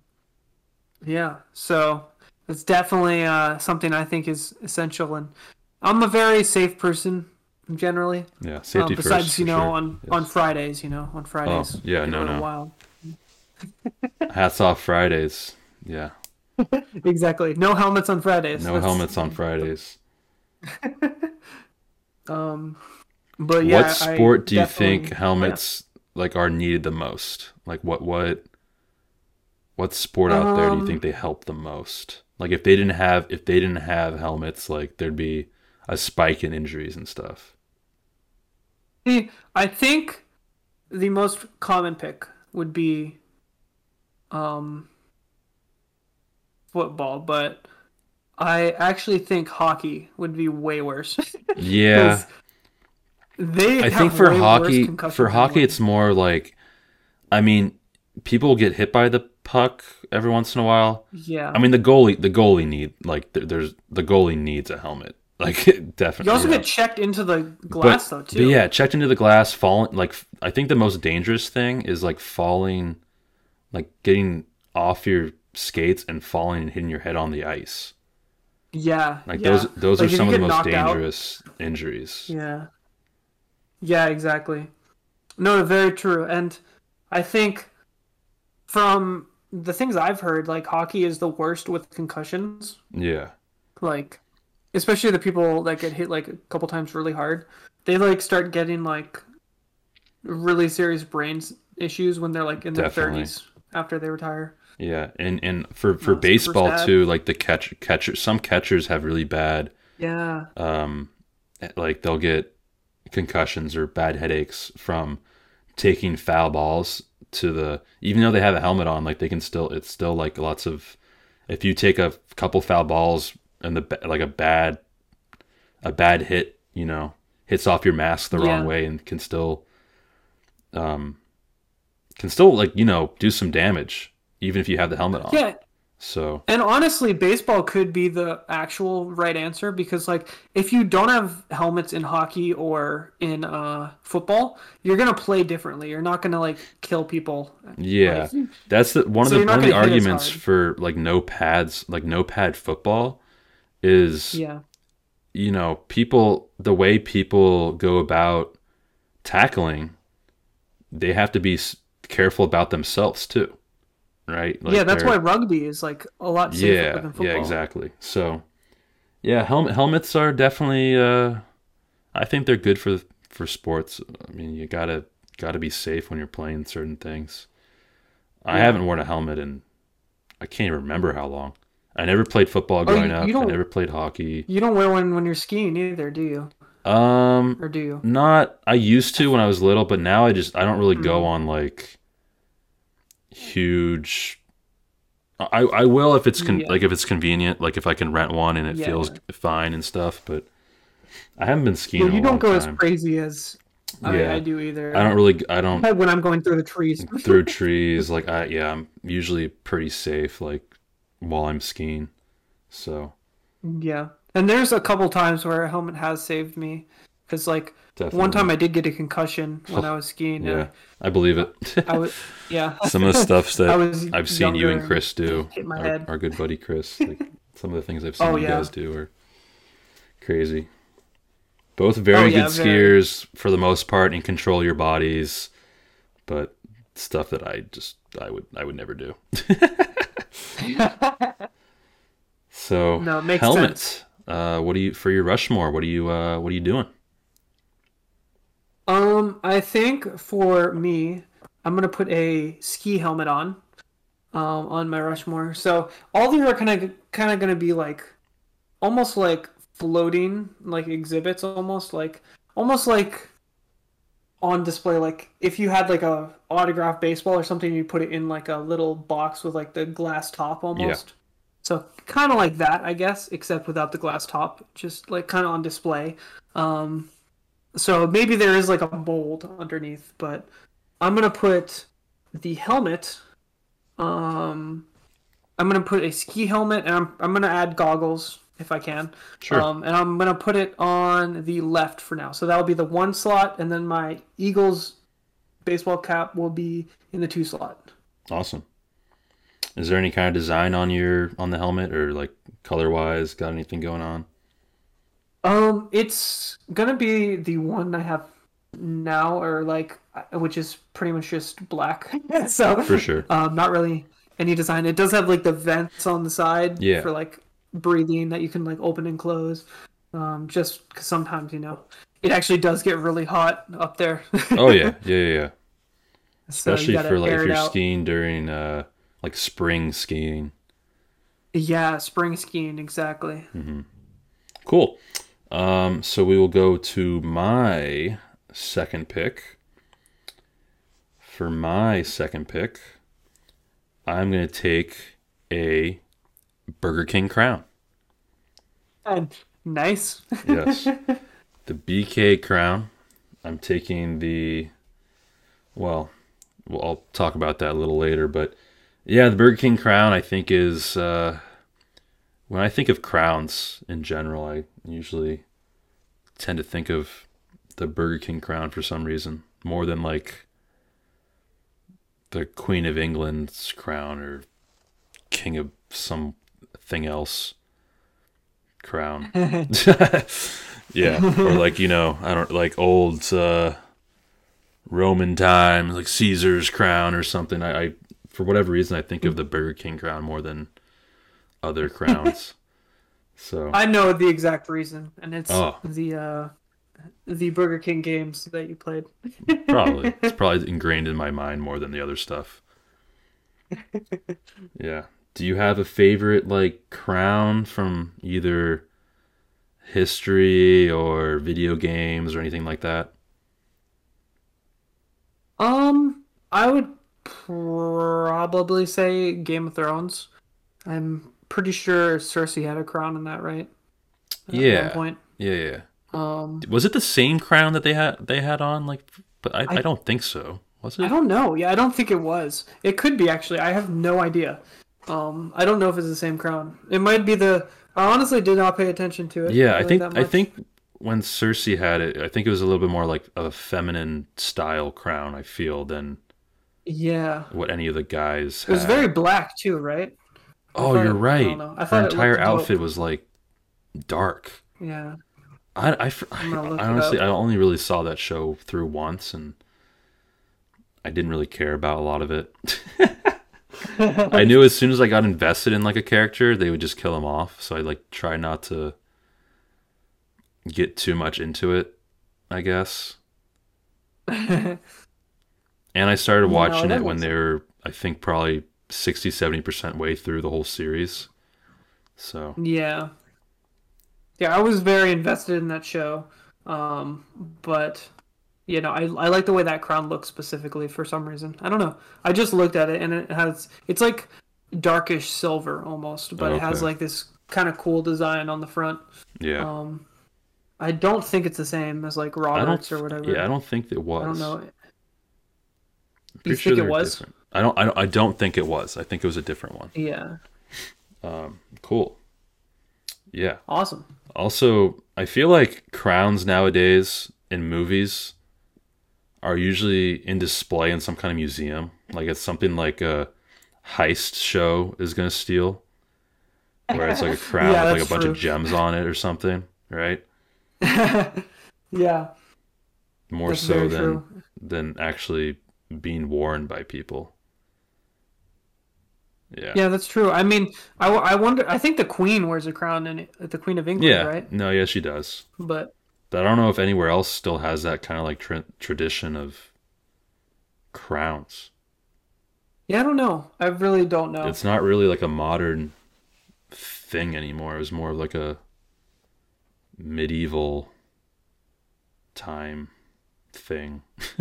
Speaker 1: yeah. So it's definitely uh, something I think is essential, and I'm a very safe person generally.
Speaker 2: Yeah,
Speaker 1: Um,
Speaker 2: safety
Speaker 1: besides,
Speaker 2: first.
Speaker 1: you know,
Speaker 2: sure.
Speaker 1: on
Speaker 2: Yes.
Speaker 1: on Fridays, you know, on Fridays.
Speaker 2: yeah, no, no.
Speaker 1: Wild.
Speaker 2: Hats off Fridays. Yeah,
Speaker 1: Exactly. No helmets on Fridays.
Speaker 2: no
Speaker 1: That's-
Speaker 2: helmets on Fridays.
Speaker 1: Um, but yeah.
Speaker 2: what
Speaker 1: I
Speaker 2: sport do you think helmets like are needed the most? Like what what what sport out there do you
Speaker 1: Um,
Speaker 2: think they help the most? Like if they didn't have if they didn't have helmets, like there'd be a spike in injuries and stuff.
Speaker 1: I think the most common pick would be um football, but I actually think hockey would be way worse.
Speaker 2: Yeah.
Speaker 1: they
Speaker 2: I think for hockey for hockey it's more like I mean people get hit by the puck every once in a while.
Speaker 1: yeah.
Speaker 2: I mean the goalie the goalie need like there's the goalie needs a helmet. Like definitely.
Speaker 1: you also
Speaker 2: yeah.
Speaker 1: get checked into the glass
Speaker 2: but,
Speaker 1: though
Speaker 2: but
Speaker 1: too.
Speaker 2: yeah, checked into the glass, falling. Like I think the most dangerous thing is like falling, like getting off your skates and falling and hitting your head on the ice.
Speaker 1: yeah,
Speaker 2: Like
Speaker 1: yeah.
Speaker 2: those those
Speaker 1: Like,
Speaker 2: are some of the most
Speaker 1: knocked out-
Speaker 2: dangerous injuries.
Speaker 1: Yeah. Yeah, exactly. No, very true. And I think from the things I've heard, like hockey is the worst with concussions.
Speaker 2: Yeah.
Speaker 1: Like especially the people that get hit like a couple times really hard. They like start getting like really serious brain issues when they're like in their thirties after they retire.
Speaker 2: Yeah, and and for for baseball too, like the catch catcher, some catchers have really bad,
Speaker 1: Yeah.
Speaker 2: um, like they'll get concussions or bad headaches from taking foul balls to the. Even though they have a helmet on, like they can still. It's still like lots of. If you take a couple foul balls and the like a bad, a bad hit, you know, hits off your mask the wrong way and can still, um, can still like you know do some damage even if you have the helmet on.
Speaker 1: Yeah.
Speaker 2: So
Speaker 1: And honestly, baseball could be the actual right answer because, like, if you don't have helmets in hockey or in uh, football, you're gonna play differently. You're not gonna like kill people.
Speaker 2: yeah,
Speaker 1: Like,
Speaker 2: that's the one of the one of the
Speaker 1: gonna hit as
Speaker 2: arguments for like no pads, like no pad football, is
Speaker 1: yeah,
Speaker 2: you know people the way people go about tackling, they have to be careful about themselves too, right? Like
Speaker 1: yeah. That's why rugby is like a lot safer
Speaker 2: yeah
Speaker 1: than football.
Speaker 2: yeah Yeah. exactly so yeah helmet helmets are definitely uh i think they're good for for sports i mean you gotta gotta be safe when you're playing certain things i haven't worn a helmet in i can't even remember how long i never played football growing
Speaker 1: you-
Speaker 2: up
Speaker 1: you
Speaker 2: i
Speaker 1: don't-
Speaker 2: never played hockey
Speaker 1: You don't wear one when you're skiing either, do you?
Speaker 2: um
Speaker 1: Or do you?
Speaker 2: not i used to when i was little but now i just i don't really go
Speaker 1: Mm.
Speaker 2: on like huge i i will if it's con-
Speaker 1: Yeah.
Speaker 2: like if it's convenient like if i can rent one and it
Speaker 1: Yeah.
Speaker 2: feels fine and stuff but i haven't been skiing
Speaker 1: Well, you don't go as crazy as
Speaker 2: Yeah.
Speaker 1: I, I do either.
Speaker 2: i don't really i don't
Speaker 1: when I'm going through the trees.
Speaker 2: through trees like i yeah i'm usually pretty safe like while i'm skiing so
Speaker 1: Yeah, and there's a couple times where a helmet has saved me, because like
Speaker 2: definitely
Speaker 1: one time I did get a concussion when I was skiing.
Speaker 2: yeah i believe it
Speaker 1: I was yeah.
Speaker 2: some of the stuff that
Speaker 1: I was
Speaker 2: I've seen you and Chris do,
Speaker 1: hit my
Speaker 2: our,
Speaker 1: head.
Speaker 2: our good buddy Chris, like some of the things I've seen
Speaker 1: Oh,
Speaker 2: you
Speaker 1: yeah.
Speaker 2: guys do are crazy. Both very
Speaker 1: Oh, yeah,
Speaker 2: good
Speaker 1: very.
Speaker 2: skiers for the most part and control your bodies, but stuff that I just I would I would never do. so
Speaker 1: No,
Speaker 2: helmets. Uh, what do you for your Rushmore? What are you uh, what are you doing?
Speaker 1: Um, I think for me, I'm gonna put a ski helmet on, um, on my Rushmore. So all these are kind of kind of gonna be like, almost like floating like exhibits, almost like almost like on display. Like if you had like a autographed baseball or something, you put it in like a little box with like the glass top almost. Yeah. So kind of like that, I guess, except without the glass top, just like kind of on display. Um, so maybe there is like a mold underneath, but I'm gonna put the helmet. Um, I'm gonna put a ski helmet, and I'm I'm gonna add goggles if I can.
Speaker 2: Sure.
Speaker 1: Um, and I'm gonna put it on the left for now. So that'll be the one slot, and then my Eagles baseball cap will be in the two slot.
Speaker 2: Awesome. Is there any kind of design on your on the helmet or like color wise? Got anything going on?
Speaker 1: Um, it's gonna be the one I have now, or like, uh, which is pretty much just black. so
Speaker 2: For sure.
Speaker 1: um, not really any design. It does have like the vents on the side
Speaker 2: Yeah.
Speaker 1: for like breathing that you can like open and close. Um, just 'cause sometimes you know it actually does get really hot up there.
Speaker 2: Oh yeah, yeah, yeah. yeah.
Speaker 1: So
Speaker 2: Especially for like if you're
Speaker 1: out.
Speaker 2: skiing during uh like spring skiing.
Speaker 1: Yeah, spring skiing exactly.
Speaker 2: Cool. Um, so we will go to my second pick. For my second pick, I'm gonna take a Burger King crown.
Speaker 1: And nice.
Speaker 2: Yes. the BK crown. I'm taking the well, well, I'll talk about that a little later, but yeah, the Burger King crown I think is uh when I think of crowns in general, I usually tend to think of the Burger King crown for some reason more than like the Queen of England's crown or King of something else crown. yeah, or like you know, I don't like old uh, Roman times, like Caesar's crown or something. I, I for whatever reason I think of the Burger King crown more than other crowns. so
Speaker 1: I know the exact reason, and it's
Speaker 2: Oh.
Speaker 1: the uh, the Burger King games that you played.
Speaker 2: probably it's probably ingrained in my mind more than the other stuff. yeah. Do you have a favorite like crown from either history or video games or anything like that?
Speaker 1: Um, I would probably say Game of Thrones. I'm pretty sure Cersei had a crown in that, right? At
Speaker 2: Yeah.
Speaker 1: one point.
Speaker 2: Yeah, yeah.
Speaker 1: Um,
Speaker 2: Was it the same crown that they had they had on? Like, but I, I,
Speaker 1: I-
Speaker 2: don't think so. Was it?
Speaker 1: I don't know. Yeah, I don't think it was. It could be actually. I have no idea. Um, I don't know if it's the same crown. It might be the. I honestly did not pay attention to it.
Speaker 2: Yeah, I think I think when Cersei had it, I think it was a little bit more like a feminine style crown. I feel than
Speaker 1: Yeah,
Speaker 2: what any of the guys.
Speaker 1: it was
Speaker 2: had.
Speaker 1: very black too, right?
Speaker 2: Oh, you're
Speaker 1: it-
Speaker 2: right.
Speaker 1: don't know. I
Speaker 2: Her entire
Speaker 1: looked dope.
Speaker 2: outfit was like dark.
Speaker 1: Yeah.
Speaker 2: I, I, I- I honestly. I only really saw that show through once, and I didn't really care about a lot of it. I knew as soon as I got invested in like a character, they would just kill him off. So I like try not to get too much into it. I guess. and I started watching
Speaker 1: that
Speaker 2: it when they were, I think, probably 60, 70% way through the whole series. So,
Speaker 1: Yeah. Yeah, I was very invested in that show. Um, but you know, I I like the way that crown looks specifically for some reason. I don't know. I just looked at it and it has it's like darkish silver almost, but it has like this kind of cool design on the front.
Speaker 2: yeah.
Speaker 1: Um I don't think it's the same as like Roberts or whatever.
Speaker 2: yeah, I don't think it was.
Speaker 1: I don't know. You
Speaker 2: pretty
Speaker 1: think it was?
Speaker 2: different. I don't, I don't. I don't think it was. I think it was a different one.
Speaker 1: Yeah.
Speaker 2: Um, Cool. Yeah.
Speaker 1: Awesome.
Speaker 2: Also, I feel like crowns nowadays in movies are usually in display in some kind of museum. Like it's something like a heist show is gonna steal, where it's like a crown
Speaker 1: Yeah,
Speaker 2: with like a bunch
Speaker 1: true.
Speaker 2: of gems on it or something, right?
Speaker 1: Yeah.
Speaker 2: More
Speaker 1: That's
Speaker 2: so than
Speaker 1: true.
Speaker 2: than actually being worn by people. Yeah.
Speaker 1: Yeah, that's true. I mean, I, I wonder. I think the Queen wears a crown in it, the Queen of England,
Speaker 2: Yeah.
Speaker 1: right?
Speaker 2: No, yeah, she does.
Speaker 1: But
Speaker 2: But I don't know if anywhere else still has that kind of like tra- tradition of crowns.
Speaker 1: yeah, I don't know. I really don't know.
Speaker 2: It's not really like a modern thing anymore. It was more of like a medieval time thing.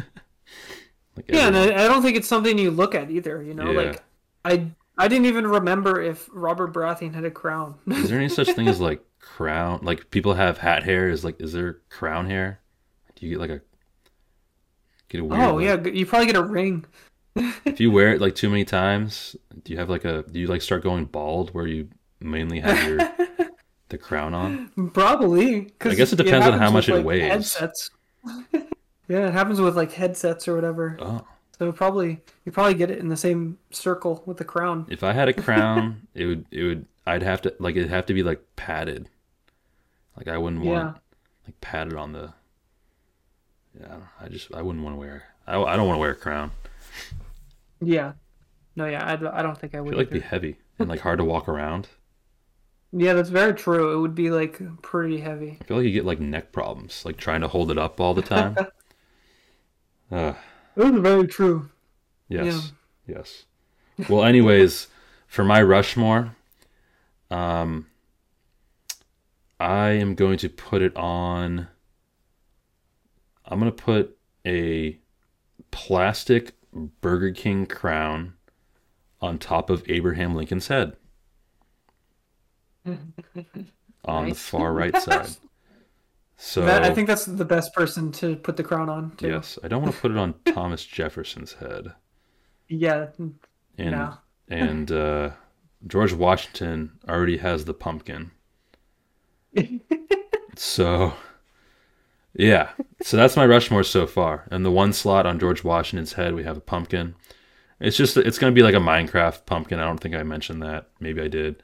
Speaker 2: like
Speaker 1: yeah, and I, I don't think it's something you look at either. You know,
Speaker 2: Yeah.
Speaker 1: like I I didn't even remember if Robert Baratheon had a crown.
Speaker 2: is there any such thing as like crown? Like people have hat hair. Is like is there crown hair? Do you get like a get a weird?
Speaker 1: oh
Speaker 2: like-
Speaker 1: yeah, you probably get a ring.
Speaker 2: If you wear it like too many times, do you have like a do you like start going bald where you mainly have your the crown on?
Speaker 1: Probably.
Speaker 2: I guess it depends on how much
Speaker 1: with,
Speaker 2: it
Speaker 1: like,
Speaker 2: weighs.
Speaker 1: Headsets. yeah, it happens with like headsets or whatever.
Speaker 2: Oh.
Speaker 1: So probably you probably get it in the same circle with the crown.
Speaker 2: If I had a crown, it would it would I'd have to like it'd have to be like padded. Like I wouldn't want
Speaker 1: Yeah.
Speaker 2: like padded on the Yeah, I I just I wouldn't want to wear I, I don't want to wear a crown.
Speaker 1: Yeah. No, yeah, I, I don't think I would.
Speaker 2: feel like
Speaker 1: either.
Speaker 2: be heavy and like hard to walk around.
Speaker 1: Yeah, that's very true. It would be like pretty heavy.
Speaker 2: I feel like you get like neck problems, like trying to hold it up all the time. uh,
Speaker 1: It was very true.
Speaker 2: Yes. Yes. Well, anyways, for my Rushmore, um, I am going to put it on. I'm going to put a plastic Burger King crown on top of Abraham Lincoln's head on the far right side. So
Speaker 1: That, I think that's the best person to put the crown on. Too.
Speaker 2: yes, I don't want to put it on Thomas Jefferson's head.
Speaker 1: Yeah.
Speaker 2: and
Speaker 1: No.
Speaker 2: and uh, George Washington already has the pumpkin. so, yeah, so that's my Rushmore so far. And the one slot on George Washington's head, we have a pumpkin. It's just it's gonna be like a Minecraft pumpkin. I don't think I mentioned that. Maybe I did,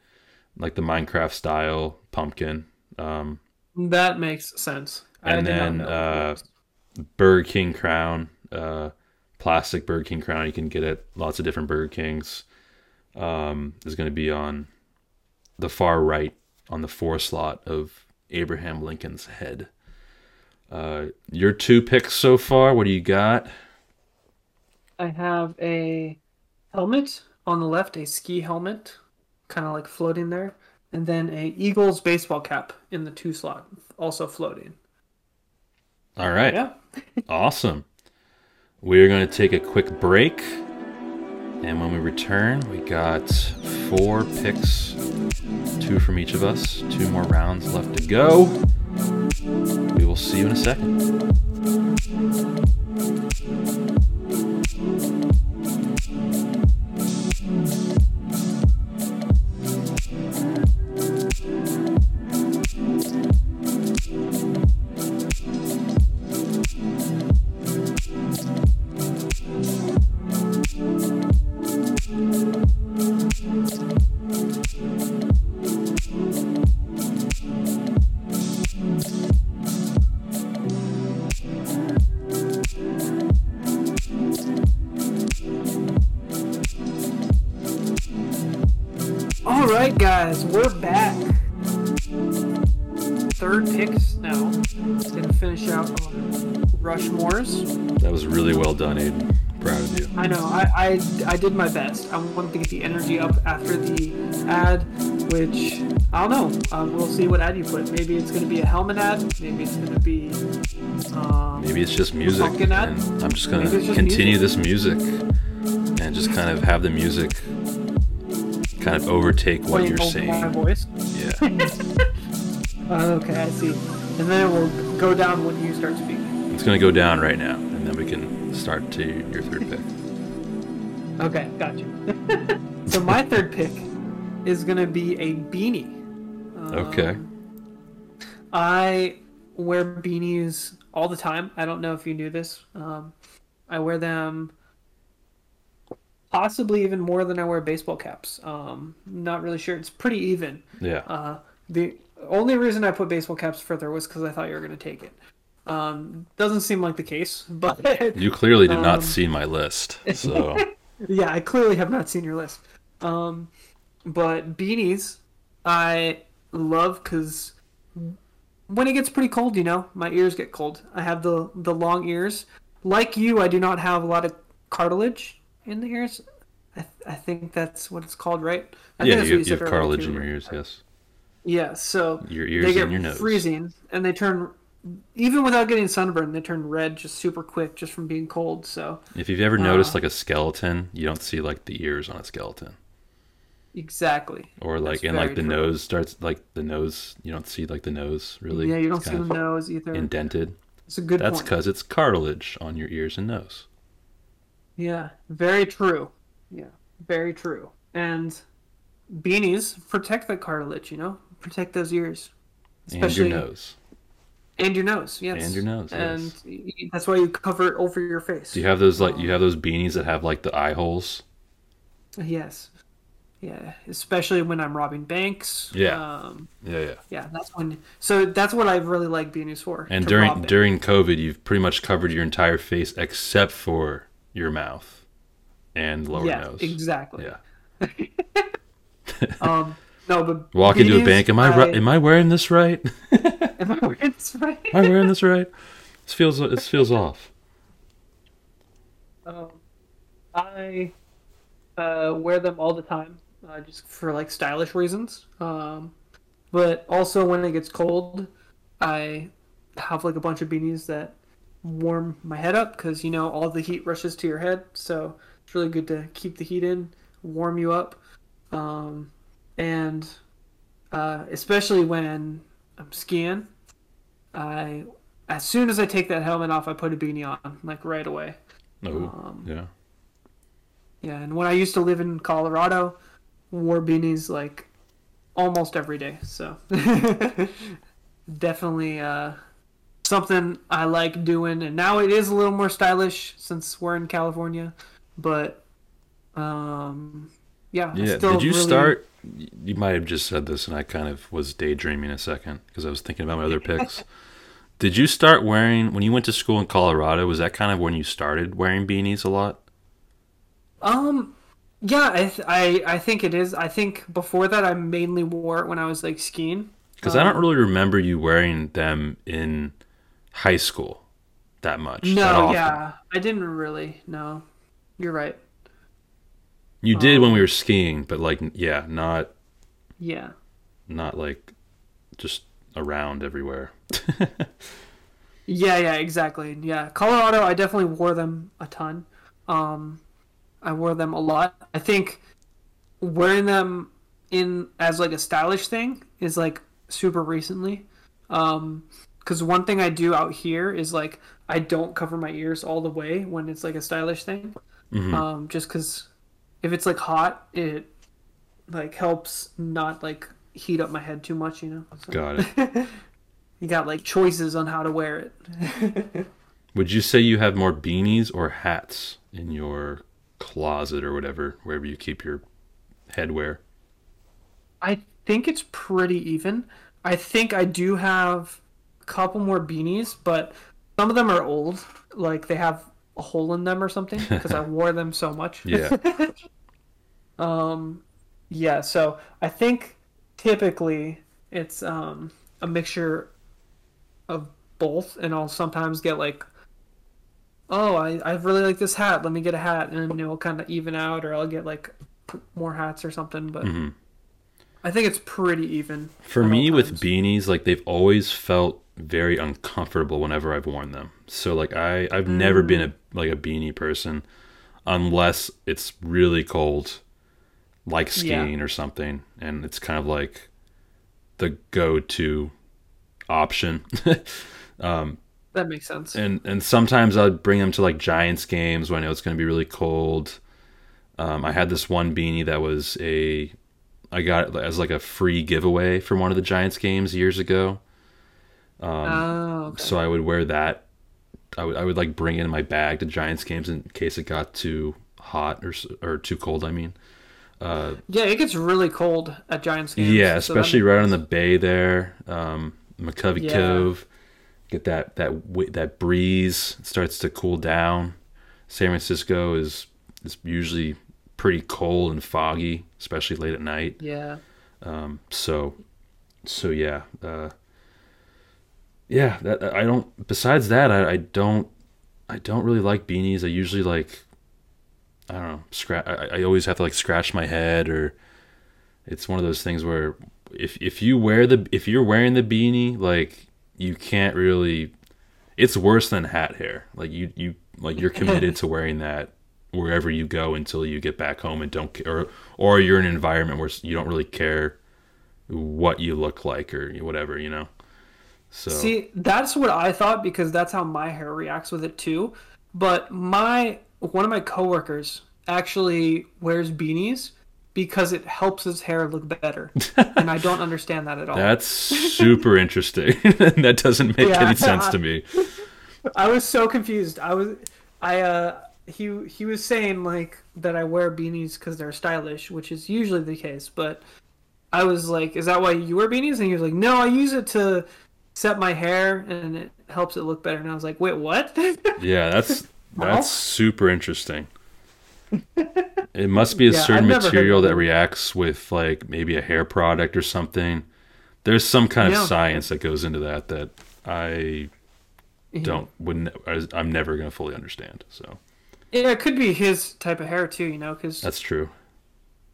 Speaker 2: like the Minecraft style pumpkin. Um,
Speaker 1: That makes sense.
Speaker 2: And then uh, Burger King crown, uh, plastic Burger King crown. You can get it lots of different Burger Kings. Um, is going to be on the far right on the four slot of Abraham Lincoln's head. Uh, your two picks so far. What do you got?
Speaker 1: I have a helmet on the left, a ski helmet, kind of like floating there, and then a Eagles baseball cap in the two slot, also floating.
Speaker 2: All right.
Speaker 1: Yeah.
Speaker 2: Awesome. We're going to take a quick break. And when we return, we got four picks, two from each of us, two more rounds left to go. We will see you in a second.
Speaker 1: Did my best. I wanted to get the energy up after the ad, which I don't know. Um, we'll see what ad you put. Maybe it's gonna be a helmet ad. Maybe it's gonna be. Um,
Speaker 2: Maybe it's just music.
Speaker 1: Pumpkin ad?
Speaker 2: I'm just
Speaker 1: it's just
Speaker 2: continue
Speaker 1: music.
Speaker 2: this music and just kind of have the music kind of overtake what you're
Speaker 1: over My
Speaker 2: saying.
Speaker 1: voice.
Speaker 2: Yeah.
Speaker 1: Uh, okay, I see. And then it will go down when you start speaking.
Speaker 2: It's gonna go down right now, and then we can start to your third pick.
Speaker 1: Okay, got you. so my third pick is gonna be a beanie. Um,
Speaker 2: Okay.
Speaker 1: I wear beanies all the time. I don't know if you knew this. Um, I wear them possibly even more than I wear baseball caps. Um, not really sure. It's pretty even.
Speaker 2: Yeah.
Speaker 1: Uh, the only reason I put baseball caps further was because I thought you were going to take it. Um, doesn't seem like the case, but
Speaker 2: you clearly did not
Speaker 1: um,
Speaker 2: see my list, so
Speaker 1: yeah, I clearly have not seen your list. Um, but beanies, I love because when it gets pretty cold, you know, my ears get cold. I have the the long ears. Like you, I do not have a lot of cartilage in the ears. I, th- I think that's what it's called, right? I
Speaker 2: yeah, you, you have cartilage in your ears. Yes.
Speaker 1: Yeah, so
Speaker 2: Your ears
Speaker 1: they get
Speaker 2: and your nose.
Speaker 1: freezing, and they turn even without getting sunburned, they turn red just super quick just from being cold. So
Speaker 2: If you've ever noticed uh, like a skeleton, you don't see like the ears on a skeleton,
Speaker 1: exactly.
Speaker 2: or like
Speaker 1: That's
Speaker 2: and like the
Speaker 1: true.
Speaker 2: nose starts like the nose. You don't see like the nose really.
Speaker 1: Yeah, you don't see the nose either.
Speaker 2: indented.
Speaker 1: It's a good
Speaker 2: That's because it's cartilage on your ears and nose.
Speaker 1: Yeah, very true. Yeah, very true. And beanies protect the cartilage, you know, protect those ears,
Speaker 2: and your nose.
Speaker 1: And your nose. Yes,
Speaker 2: And your nose,
Speaker 1: and
Speaker 2: yes.
Speaker 1: that's why you cover it over your face.
Speaker 2: Do you have those like you have those beanies that have like the eye holes?
Speaker 1: Yes. Yeah, especially when I'm robbing banks.
Speaker 2: Yeah.
Speaker 1: Um,
Speaker 2: Yeah, yeah.
Speaker 1: yeah, that's when. So that's what I really like beanies for.
Speaker 2: And during during COVID, you've pretty much covered your entire face except for your mouth and lower
Speaker 1: yeah,
Speaker 2: nose.
Speaker 1: exactly.
Speaker 2: Yeah.
Speaker 1: Um, no, but
Speaker 2: Walk into a bank. Am I, ri- am I wearing this right?
Speaker 1: Am I wearing this right?
Speaker 2: Am I wearing this right? This feels this feels off.
Speaker 1: Um, I uh, wear them all the time, uh, just for like stylish reasons. Um, but also when it gets cold, I have like a bunch of beanies that warm my head up because you know all the heat rushes to your head, so it's really good to keep the heat in, warm you up, um, and uh, especially when I'm skiing, I as soon as I take that helmet off, I put a beanie on like right away.
Speaker 2: No.
Speaker 1: Um,
Speaker 2: yeah.
Speaker 1: Yeah, and when I used to live in Colorado, wore beanies like almost every day. So definitely uh, something I like doing. And now it is a little more stylish since we're in California. But um, yeah, I
Speaker 2: Yeah. Did you
Speaker 1: really-
Speaker 2: start? You might have just said this, and I kind of was daydreaming a second because I was thinking about my other picks. Did you start wearing when you went to school in Colorado? Was that kind of when you started wearing beanies a lot?
Speaker 1: Um, yeah, I, th- I I think it is. I think before that I mainly wore it when I was like skiing.
Speaker 2: Because I don't really remember you wearing them in high school that much.
Speaker 1: No,
Speaker 2: often.
Speaker 1: yeah, I didn't really. No, you're right.
Speaker 2: You did when we were skiing, but like, yeah, not
Speaker 1: Yeah.
Speaker 2: not like just around everywhere.
Speaker 1: Yeah, yeah, exactly. Yeah, Colorado, I definitely wore them a ton. Um, I wore them a lot. I think wearing them in as like a stylish thing is like super recently. Um, because one thing I do out here is like I don't cover my ears all the way when it's like a stylish thing. Um, just because if it's like hot, it like helps not like heat up my head too much, you know. So
Speaker 2: Got it.
Speaker 1: you got like choices on how to wear it.
Speaker 2: Would you say you have more beanies or hats in your closet or whatever, wherever you keep your headwear?
Speaker 1: I think it's pretty even. I think I do have a couple more beanies, but some of them are old. Like they have a hole in them or something because I wore them so much.
Speaker 2: Yeah.
Speaker 1: Um, yeah, so I think typically it's um, a mixture of both, and I'll sometimes get like, oh, I, I really like this hat. Let me get a hat, and it'll kind of even out, or I'll get like more hats or something. But I think it's pretty even.
Speaker 2: For me with beanies, like they've always felt very uncomfortable whenever I've worn them. So like I I've never been a like a beanie person unless it's really cold like
Speaker 1: Yeah.
Speaker 2: skiing or something and it's kind of like the go-to option.
Speaker 1: that makes sense.
Speaker 2: and and sometimes I'd bring them to like Giants games when I know it's going to be really cold. Um, I had this one beanie that was a I got it as like a free giveaway from one of the Giants games years ago.
Speaker 1: oh, okay.
Speaker 2: So I would wear that. I would I would like bring it in my bag to Giants games in case it got too hot or or too cold. I mean,
Speaker 1: yeah, it gets really cold at Giants games.
Speaker 2: yeah, especially
Speaker 1: makes-
Speaker 2: right on the bay there, um, McCovey
Speaker 1: Yeah.
Speaker 2: Cove. Get that that that breeze it starts to cool down. San Francisco is is usually pretty cold and foggy, especially late at night.
Speaker 1: Yeah.
Speaker 2: Um, So, so yeah, uh, yeah. That I don't. Besides that, I, I don't. I don't really like beanies. I usually like. I don't know. Scratch. I, I always have to like scratch my head, or it's one of those things where if if you wear the if you're wearing the beanie, like you can't really. It's worse than hat hair. Like you you like you're committed to wearing that wherever you go until you get back home and don't care, or or you're in an environment where you don't really care what you look like or whatever, you know. So
Speaker 1: See, that's what I thought because that's how my hair reacts with it too. But my one of my coworkers actually wears beanies because it helps his hair look better, and I don't understand that at all.
Speaker 2: that's super interesting. that doesn't make
Speaker 1: Yeah.
Speaker 2: any sense to me.
Speaker 1: I was so confused. I was, I uh, he he was saying like that I wear beanies because they're stylish, which is usually the case. But I was like, is that why you wear beanies? And he was like, no, I use it to set my hair and it helps it look better. And I was like, wait, what?
Speaker 2: Yeah, that's that's super interesting. It must be a
Speaker 1: Yeah,
Speaker 2: certain material that reacts with like maybe a hair product or something. There's some kind
Speaker 1: Yeah.
Speaker 2: of science that goes into that that I don't wouldn't I'm never going to fully understand. So
Speaker 1: yeah, it could be his type of hair too, you know, because
Speaker 2: that's true.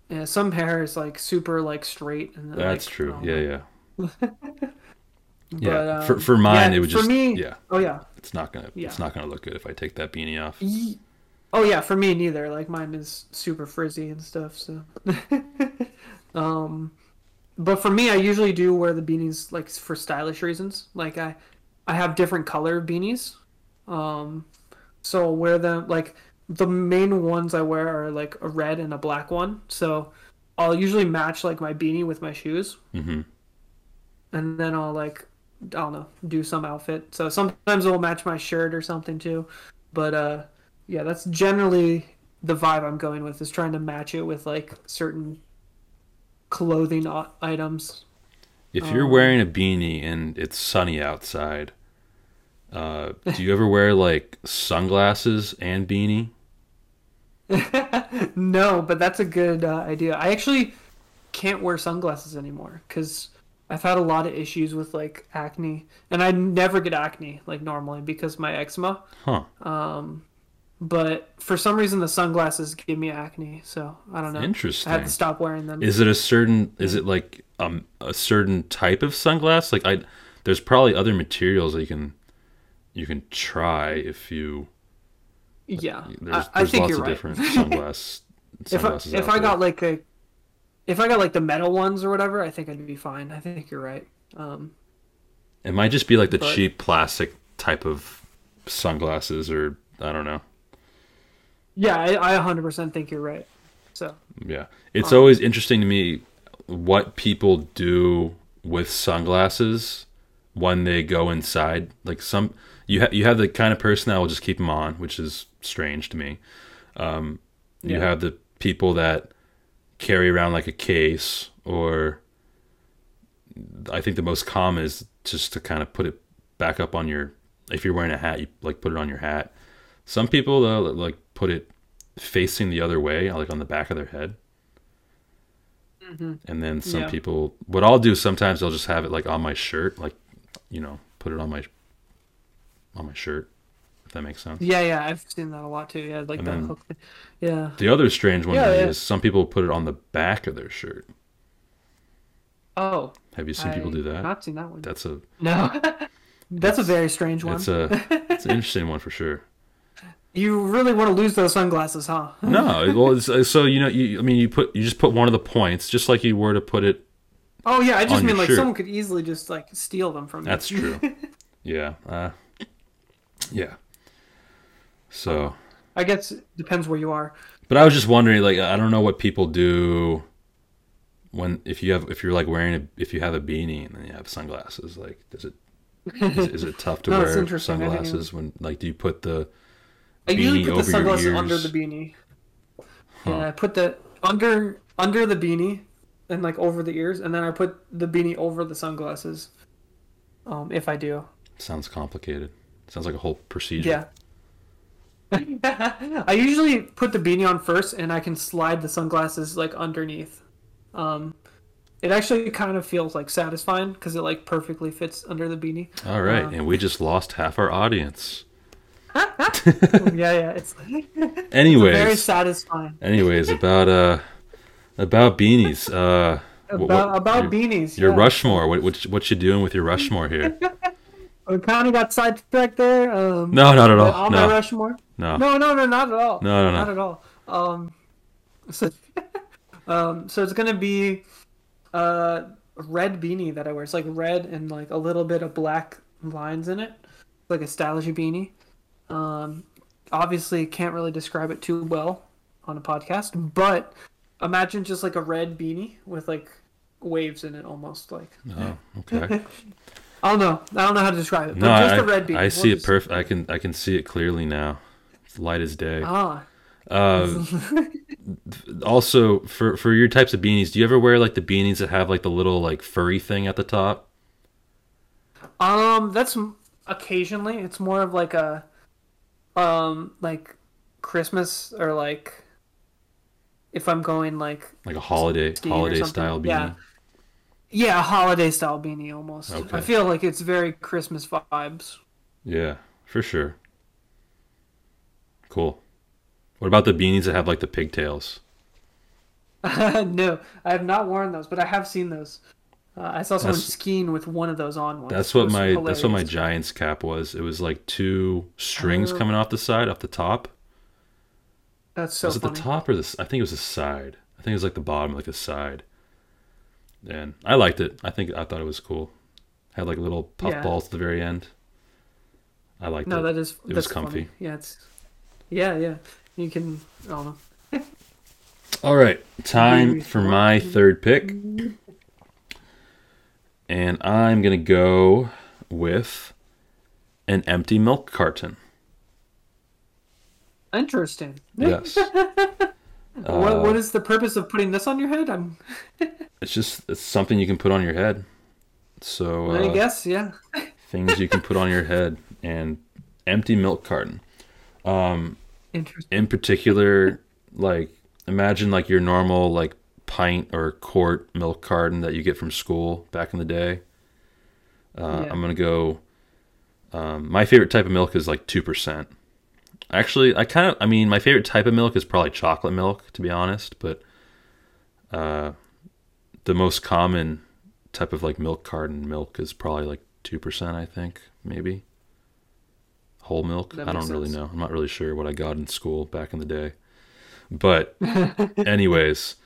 Speaker 1: yeah, some hair is like super like straight. And
Speaker 2: That's
Speaker 1: like,
Speaker 2: true.
Speaker 1: Don't
Speaker 2: Yeah, yeah. yeah.
Speaker 1: But,
Speaker 2: for
Speaker 1: um,
Speaker 2: for mine
Speaker 1: yeah,
Speaker 2: it would
Speaker 1: for
Speaker 2: just
Speaker 1: me-
Speaker 2: yeah.
Speaker 1: Oh yeah.
Speaker 2: It's not gonna.
Speaker 1: Yeah.
Speaker 2: It's not gonna look good if I take that beanie off.
Speaker 1: Ye- Oh yeah, for me neither. Like mine is super frizzy and stuff. So, um, but for me, I usually do wear the beanies like for stylish reasons. Like I, I have different color beanies. Um, so I'll wear them like the main ones I wear are like a red and a black one. So I'll usually match like my beanie with my shoes.
Speaker 2: hmm
Speaker 1: and then I'll like I don't know do some outfit. So sometimes it'll match my shirt or something too. But uh, yeah, that's generally the vibe I'm going with is trying to match it with like certain clothing items.
Speaker 2: If
Speaker 1: Um,
Speaker 2: you're wearing a beanie and it's sunny outside, uh, do you ever wear like sunglasses and beanie?
Speaker 1: No, but that's a good uh, idea. I actually can't wear sunglasses anymore because I've had a lot of issues with like acne, and I never get acne like normally because my eczema.
Speaker 2: Huh.
Speaker 1: Um, But for some reason, the sunglasses give me acne, so I don't know. Interesting. I had to stop wearing them.
Speaker 2: Is it a certain? Is it like um a certain type of sunglass? Like I, there's probably other materials that you can you can try if you.
Speaker 1: Yeah,
Speaker 2: There's,
Speaker 1: I, I think
Speaker 2: lots
Speaker 1: you're
Speaker 2: of
Speaker 1: right.
Speaker 2: different sunglass.
Speaker 1: if I,
Speaker 2: sunglasses
Speaker 1: if I got like a, if I got like the metal ones or whatever, I think I'd be fine. I think you're right. Um,
Speaker 2: it might just be like the
Speaker 1: but-
Speaker 2: cheap plastic type of sunglasses, or I don't know.
Speaker 1: yeah, I, I 100% think you're right. So
Speaker 2: Yeah. It's always interesting to me what people do with sunglasses when they go inside. Like some you ha- you have the kind of person that will just keep them on, which is strange to me. Um, you have the people that carry around like a case or I think the most common is just to kind of put it back up on your if you're wearing a hat, you like put it on your hat. Some people though like put it facing the other way, like on the back of their head. And then some
Speaker 1: Yeah.
Speaker 2: people, what I'll do sometimes, I'll just have it like on my shirt, like you know, put it on my on my shirt. That makes sense.
Speaker 1: Yeah, yeah, I've seen that a lot too. Yeah, like
Speaker 2: And
Speaker 1: the hook. Yeah.
Speaker 2: The other strange one
Speaker 1: Yeah,
Speaker 2: is some people put it on the back of their shirt.
Speaker 1: Oh,
Speaker 2: Have you seen people do
Speaker 1: I've
Speaker 2: that?
Speaker 1: Not seen that one.
Speaker 2: That's a
Speaker 1: No, that's a very strange one.
Speaker 2: it's a it's an interesting one for sure.
Speaker 1: You really want to lose those sunglasses, huh?
Speaker 2: No, well, it's, so you know, you I mean, you put you just put one of the points, just like you were to put it.
Speaker 1: Oh yeah, I just mean like
Speaker 2: shirt.
Speaker 1: someone could easily just like steal them from you.
Speaker 2: That's true. yeah, uh, yeah. So,
Speaker 1: I guess it depends where you are.
Speaker 2: but I was just wondering, like, I don't know what people do when if you have if you're like wearing a if you have a beanie and then you have sunglasses, like, does it is, is it tough to
Speaker 1: No,
Speaker 2: wear
Speaker 1: interesting. I didn't
Speaker 2: sunglasses when like do you put the
Speaker 1: I usually put the sunglasses under the beanie. Yeah, I put the under under the beanie and like over the ears, and then I put the beanie over the sunglasses. Um, if I do,
Speaker 2: sounds complicated? Sounds like a whole procedure.
Speaker 1: yeah. I usually put the beanie on first, and I can slide the sunglasses like underneath. Um, it actually kind of feels like satisfying because it like perfectly fits under the beanie.
Speaker 2: All right, and we just lost half our audience.
Speaker 1: yeah, yeah, it's
Speaker 2: Anyways, very
Speaker 1: satisfying.
Speaker 2: anyways, about uh about beanies. Uh,
Speaker 1: About,
Speaker 2: what-
Speaker 1: about
Speaker 2: your,
Speaker 1: beanies.
Speaker 2: Your
Speaker 1: yeah.
Speaker 2: Rushmore. What what what you doing with your Rushmore here?
Speaker 1: We kind of got sidetracked there. Um,
Speaker 2: No, not at all.
Speaker 1: On
Speaker 2: No,
Speaker 1: Rushmore.
Speaker 2: no.
Speaker 1: No, no, no, not at all.
Speaker 2: No, no, no.
Speaker 1: Not at all. Um, so, um, so it's gonna be uh, a red beanie that I wear. It's like red and like a little bit of black lines in it, like a stylish beanie. Um, obviously can't really describe it too well on a podcast, but imagine just like a red beanie with like waves in it, almost like.
Speaker 2: Oh, okay.
Speaker 1: I don't know. I don't know how to describe it. But
Speaker 2: No,
Speaker 1: just
Speaker 2: I,
Speaker 1: a red beanie.
Speaker 2: I see it perfect. I can I can see it clearly now. It's light as day.
Speaker 1: Ah.
Speaker 2: Uh, also, for for your types of beanies, do you ever wear like the beanies that have like the little like furry thing at the top?
Speaker 1: Um, that's occasionally. It's more of like a, um, like Christmas or like if I'm going like
Speaker 2: Like a holiday holiday style beanie.
Speaker 1: Yeah. Yeah, a holiday style beanie almost.
Speaker 2: Okay.
Speaker 1: I feel like it's very Christmas vibes.
Speaker 2: Yeah, for sure. Cool. What about the beanies that have like the pigtails?
Speaker 1: no, I have not worn those, but I have seen those. Uh, I saw someone
Speaker 2: That's-
Speaker 1: skiing with one of those on once.
Speaker 2: That's what my that's what my. Giants cap was. It was like two strings
Speaker 1: Oh.
Speaker 2: coming off the side, off the top.
Speaker 1: That's so
Speaker 2: was it the top or the? I think it was the side. I think it was like the bottom, like the side. And I liked it. I think I thought it was cool. Had like little puff
Speaker 1: Yeah.
Speaker 2: balls at the very end. I liked
Speaker 1: No,
Speaker 2: it.
Speaker 1: No, that is
Speaker 2: It
Speaker 1: that's
Speaker 2: was comfy.
Speaker 1: Funny. Yeah, it's yeah, yeah. You can. I don't know.
Speaker 2: All right, time for my third pick. And I'm going to go with an empty milk carton.
Speaker 1: Interesting.
Speaker 2: Yes.
Speaker 1: what what is the purpose of putting this on your head? I'm.
Speaker 2: It's just it's something you can put on your head. So
Speaker 1: I
Speaker 2: uh,
Speaker 1: guess yeah.
Speaker 2: things you can put on your head and empty milk carton.
Speaker 1: Interesting.
Speaker 2: In particular, like imagine like your normal like pint or quart milk carton that you get from school back in the day. Uh,
Speaker 1: Yeah.
Speaker 2: I'm gonna go. Um, my favorite type of milk is like two percent. Actually, I kind of, I mean, my favorite type of milk is probably chocolate milk, to be honest. But uh, the most common type of like milk carton milk is probably like two percent. I think maybe whole milk. I don't
Speaker 1: makes
Speaker 2: really know. I'm not really sure what I got in school back in the day. But anyways,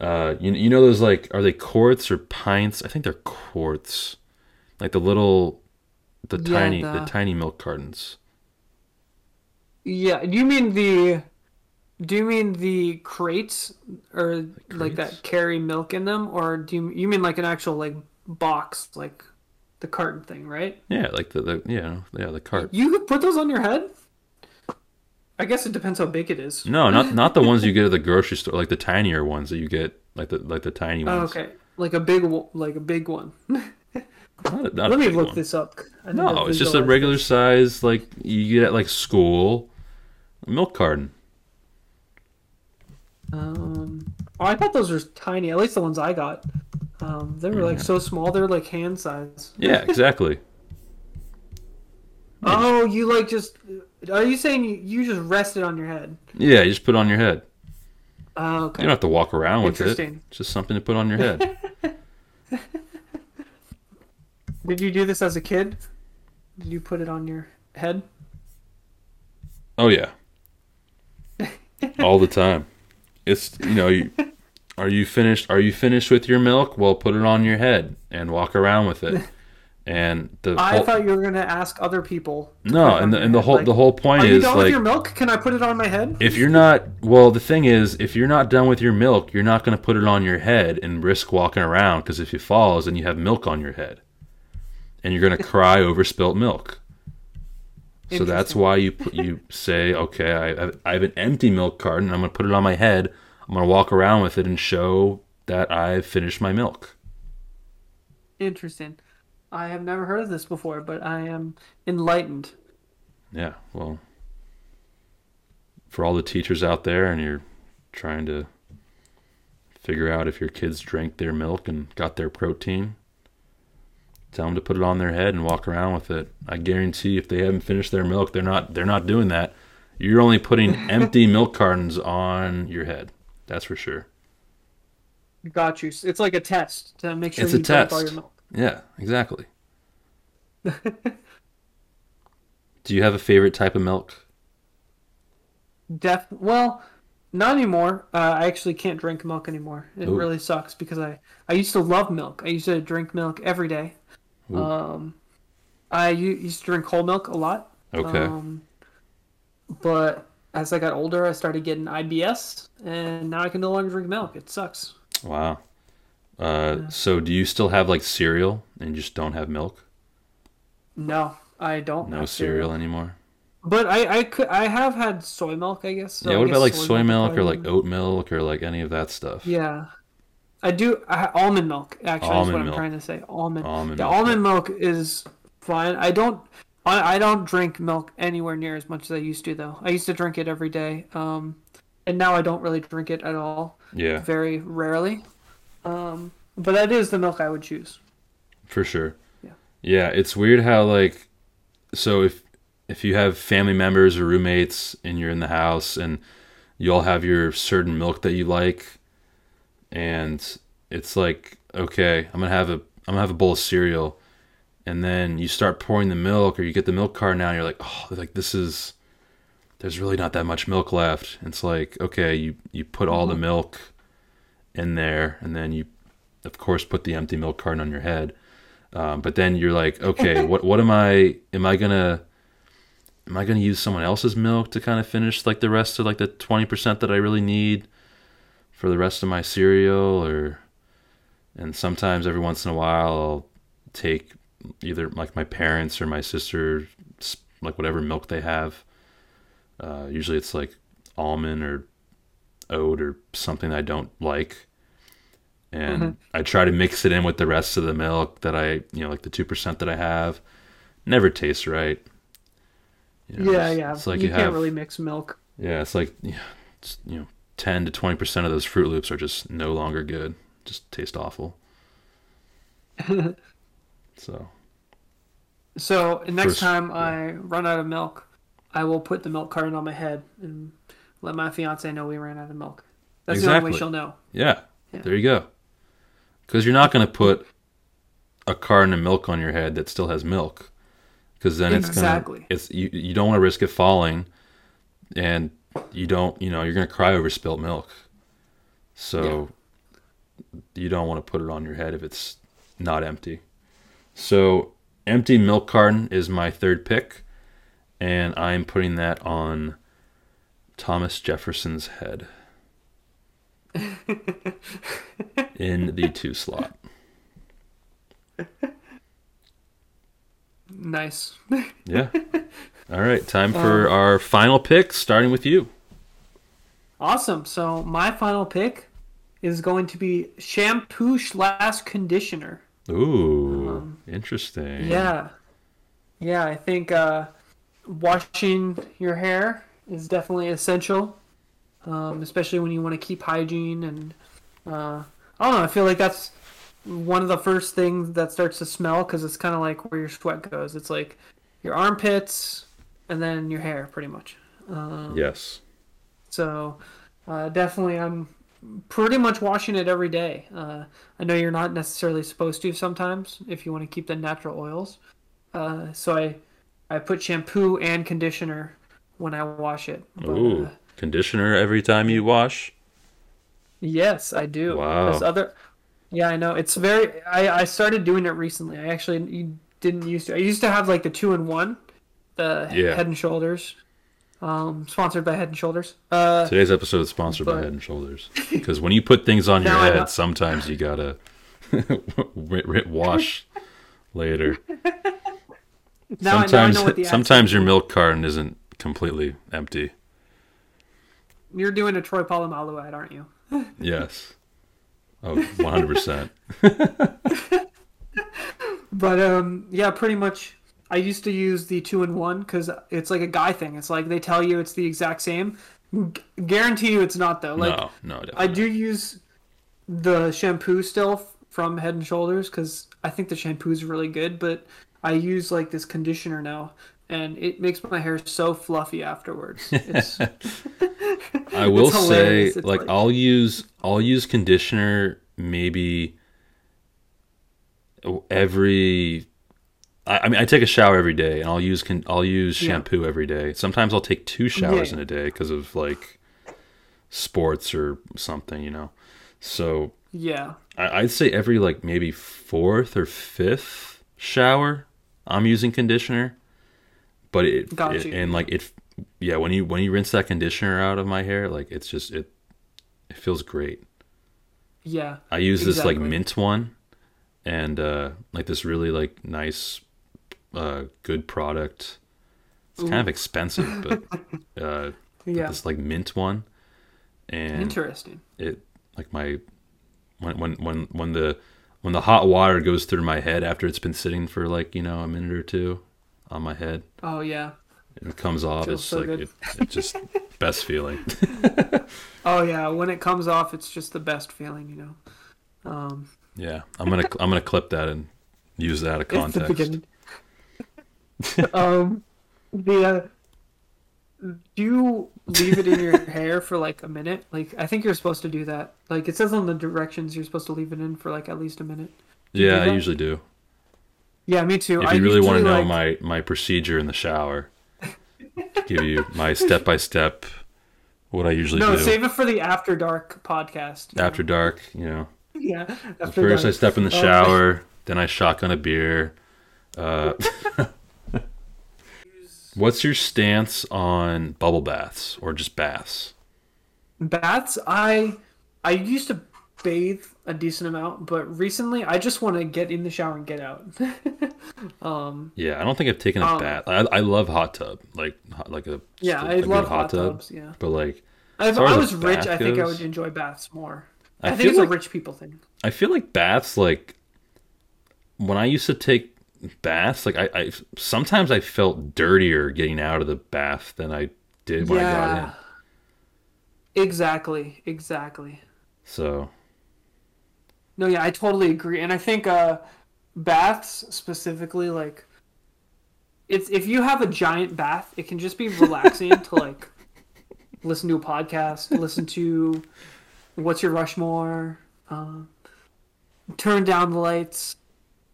Speaker 2: uh, you you know those like are they quarts or pints? I think they're quarts, like the little, the
Speaker 1: Yeah,
Speaker 2: tiny the
Speaker 1: the-
Speaker 2: tiny milk cartons.
Speaker 1: Yeah. Do you mean the? Do you mean the crates or like that carry milk in them, or do you you mean like an actual like box, like the carton thing, right?
Speaker 2: Yeah, like the, the yeah yeah the cart.
Speaker 1: You could put those on your head. I guess it depends how big it is.
Speaker 2: No, not not the ones you get at the grocery store, like the tinier ones that you get, like the like the tiny
Speaker 1: oh,
Speaker 2: ones.
Speaker 1: Oh, okay, like a big, like a big one.
Speaker 2: Not a- not
Speaker 1: Let me look
Speaker 2: one.
Speaker 1: this up.
Speaker 2: No, it's just a regular size, like you get at like school, milk carton.
Speaker 1: Um, Oh, I thought those were tiny. At least the ones I got. Um, they were like so small. They were like hand size.
Speaker 2: Yeah, exactly.
Speaker 1: Oh, you like just? Are you saying you, you just rest it on your head?
Speaker 2: Yeah, you just put it on your head.
Speaker 1: Oh, okay.
Speaker 2: You don't have to walk around with it.
Speaker 1: Interesting.
Speaker 2: It's just something to put on your head.
Speaker 1: Did you do this as a kid? Did you put it on your head?
Speaker 2: oh yeah. All the time. It's you know, you, are you finished are you finished with your milk? Well, put it on your head and walk around with it. And the
Speaker 1: I
Speaker 2: whole,
Speaker 1: thought you were gonna ask other people.
Speaker 2: No, and the, and the whole
Speaker 1: like,
Speaker 2: the whole point is,
Speaker 1: Are you
Speaker 2: is
Speaker 1: done with your milk? Can I put it on my head?
Speaker 2: if you're not well the thing is if you're not done with your milk you're not going to put it on your head and risk walking around because if you falls then you have milk on your head and you're going to cry over spilt milk so that's why you put, you say okay I I have an empty milk carton i'm going to put it on my head i'm going to walk around with it and show that i've finished my milk
Speaker 1: Interesting. I have never heard of this before, but I am enlightened.
Speaker 2: yeah well for all the teachers out there and you're trying to figure out if your kids drank their milk and got their protein tell them to put it on their head and walk around with it i guarantee if they haven't finished their milk they're not they're not doing that you're only putting empty milk cartons on your head that's for sure
Speaker 1: Got you. It's like a test to make sure
Speaker 2: It's a
Speaker 1: you all
Speaker 2: test.
Speaker 1: your milk.
Speaker 2: yeah exactly do you have a favorite type of milk
Speaker 1: Def. Well, not anymore. Uh, I actually can't drink milk anymore. It
Speaker 2: Ooh.
Speaker 1: really sucks because I I used to love milk. I used to drink milk every day.
Speaker 2: Ooh.
Speaker 1: Um, I used to drink whole milk a lot.
Speaker 2: okay
Speaker 1: Um, but as I got older, I started getting IBS, and now I can no longer drink milk. It sucks.
Speaker 2: wow uh, so do you still have like cereal and just don't have milk
Speaker 1: No, I don't.
Speaker 2: no
Speaker 1: have
Speaker 2: cereal anymore
Speaker 1: But I I could I have had soy milk. I guess. so
Speaker 2: yeah what about like soy
Speaker 1: would
Speaker 2: milk or like oat milk or like any of that stuff
Speaker 1: Yeah. I do I, almond milk. Actually,
Speaker 2: Almond
Speaker 1: is what
Speaker 2: milk.
Speaker 1: I'm trying to say. Almond.
Speaker 2: Almond
Speaker 1: yeah,
Speaker 2: milk,
Speaker 1: almond milk is fine. I don't. I, I don't drink milk anywhere near as much as I used to though. I used to drink it every day. Um, and now I don't really drink it at all.
Speaker 2: yeah
Speaker 1: Very rarely. Um, but that is the milk I would choose.
Speaker 2: for sure.
Speaker 1: Yeah.
Speaker 2: Yeah, it's weird how like so if if you have family members or roommates and you're in the house and you all have your certain milk that you like and it's like okay, I'm to have a I'm to have a bowl of cereal. And then you start pouring the milk or you get the milk carton out and you're like, "Oh, like this is there's really not that much milk left." It's like, okay, you you put all the milk in there and then you of course put the empty milk carton on your head. Um, but then you're like okay what what am i am i gonna am i gonna use someone else's milk to kind of finish like the rest of like the 20% that i really need for the rest of my cereal or and sometimes every once in a while i'll take either like my parents or my sister like whatever milk they have uh, usually it's like almond or oat or something I don't like. And I try to mix it in with the rest of the milk that I, you know, like the 2% that I have. Never tastes right. You know,
Speaker 1: yeah,
Speaker 2: it's-
Speaker 1: yeah.
Speaker 2: It's like
Speaker 1: you,
Speaker 2: you,
Speaker 1: can't
Speaker 2: have,
Speaker 1: really mix milk.
Speaker 2: yeah, it's like, yeah, it's, you know, 10 to 20% of those Froot Loops are just no longer good. Just taste awful. so,
Speaker 1: So next
Speaker 2: First-
Speaker 1: time I run out of milk, I will put the milk carton on my head and let my fiance know we ran out of milk. That's the only way she'll know.
Speaker 2: yeah,
Speaker 1: Yeah.
Speaker 2: there you go. Because you're not going to put a carton of milk on your head that still has milk. Because then it's
Speaker 1: Exactly.
Speaker 2: gonna, it's you, you don't want to risk it falling, and you don't, you know, you're gonna cry over spilt milk. So you don't want to put it on your head if it's not empty. So empty milk carton is my third pick, and I'm putting that on Thomas Jefferson's head in the two slot.
Speaker 1: Nice.
Speaker 2: Yeah. All right, time for our final pick, starting with you.
Speaker 1: Awesome. So my final pick is going to be shampoo slash conditioner.
Speaker 2: Ooh, interesting.
Speaker 1: Yeah. Yeah, I think uh, washing your hair is definitely essential. um, especially when you want to keep hygiene and uh, I don't know. I feel like that's one of the first things that starts to smell because it's kind of like where your sweat goes. It's like your armpits and then your hair, pretty much. Um,
Speaker 2: Yes.
Speaker 1: so uh, definitely, I'm pretty much washing it every day. Uh, I know you're not necessarily supposed to sometimes if you want to keep the natural oils. Uh, so I I put shampoo and conditioner when I wash it. But,
Speaker 2: Ooh,
Speaker 1: uh,
Speaker 2: conditioner every time you wash.
Speaker 1: yes, I do.
Speaker 2: Wow.
Speaker 1: other, yeah, I know it's very. I I started doing it recently. I actually didn't used to. I used to have like the two in one, the
Speaker 2: Yeah.
Speaker 1: Head and Shoulders. Um, sponsored by Head and Shoulders. Uh,
Speaker 2: Today's episode is sponsored by Head and Shoulders because when you put things on your
Speaker 1: Now I know-
Speaker 2: head, sometimes you gotta wash later.
Speaker 1: now,
Speaker 2: sometimes,
Speaker 1: know what the
Speaker 2: sometimes your milk carton isn't completely empty.
Speaker 1: You're doing a Troy Polamalu ad, aren't you?
Speaker 2: Yes. Oh, 100%.
Speaker 1: But um, yeah, pretty much. I used to use the two in one because it's like a guy thing. It's like they tell you it's the exact same. G- guarantee you it's not though. Like
Speaker 2: no, no, definitely.
Speaker 1: I do use the shampoo still from Head and Shoulders because I think the shampoo is really good. But I use like this conditioner now, and it makes my hair so fluffy afterwards. It's
Speaker 2: I will say. Like,
Speaker 1: like-
Speaker 2: I'll use I'll use conditioner maybe every. I, I mean, I take a shower every day, and I'll use con, I'll use
Speaker 1: Yeah.
Speaker 2: shampoo every day. Sometimes I'll take two showers
Speaker 1: Yeah.
Speaker 2: in a day because of like sports or something, you know. So
Speaker 1: yeah,
Speaker 2: I, I'd say every like maybe fourth or fifth shower, I'm using conditioner. But it,
Speaker 1: Got
Speaker 2: it-
Speaker 1: you.
Speaker 2: and like it, yeah. When you when you rinse that conditioner out of my hair, like it's just it, it feels great.
Speaker 1: yeah.
Speaker 2: I use this like mint one, and uh like this really like nice, uh good product. It's kind of expensive, but uh
Speaker 1: Yeah.
Speaker 2: this like mint one, and
Speaker 1: Interesting.
Speaker 2: it like my when when when when the when the hot water goes through my head after it's been sitting for like you know a minute or two on my head
Speaker 1: Oh yeah.
Speaker 2: it comes off
Speaker 1: Feels
Speaker 2: it's
Speaker 1: so
Speaker 2: like it, it's just best feeling
Speaker 1: Oh yeah. When it comes off, it's just the best feeling, you know. Um,
Speaker 2: yeah i'm gonna i'm gonna clip that and use that out of
Speaker 1: It's the
Speaker 2: context
Speaker 1: beginning. um, the uh, do you leave it in your hair for like a minute? Like I think you're supposed to do that. Like it says on the directions, you're supposed to leave it in for like at least a minute. you
Speaker 2: yeah i usually do
Speaker 1: Yeah, me too.
Speaker 2: if
Speaker 1: I
Speaker 2: you really want to know
Speaker 1: like-
Speaker 2: my my procedure in the shower give you my step by step what i usually
Speaker 1: no,
Speaker 2: do
Speaker 1: save it for the after dark podcast.
Speaker 2: after
Speaker 1: know?
Speaker 2: dark you know
Speaker 1: yeah. After
Speaker 2: First, I step in the
Speaker 1: Um,
Speaker 2: shower. then I shotgun a beer. Uh, what's your stance on bubble baths or just baths?
Speaker 1: Baths, I I used to bathe a decent amount, but recently I just want to get in the shower and get out. um,
Speaker 2: Yeah, I don't think I've taken a
Speaker 1: Um,
Speaker 2: bath. I, I love hot tub, like hot- like a
Speaker 1: Yeah,
Speaker 2: a
Speaker 1: I
Speaker 2: good
Speaker 1: love hot tubs, yeah.
Speaker 2: but like
Speaker 1: if I
Speaker 2: a
Speaker 1: was rich, I think I would enjoy baths more.
Speaker 2: I
Speaker 1: I, think it's
Speaker 2: like-
Speaker 1: a rich people thing.
Speaker 2: I feel like baths like when I used to take baths, like I, I sometimes I felt dirtier getting out of the bath than I did when I got in.
Speaker 1: Exactly, exactly.
Speaker 2: So
Speaker 1: No, yeah, I totally agree, and I think uh, baths specifically, like, it's if you have a giant bath, it can just be relaxing to like listen to a podcast, listen to what's your Rushmore, uh, turn down the lights,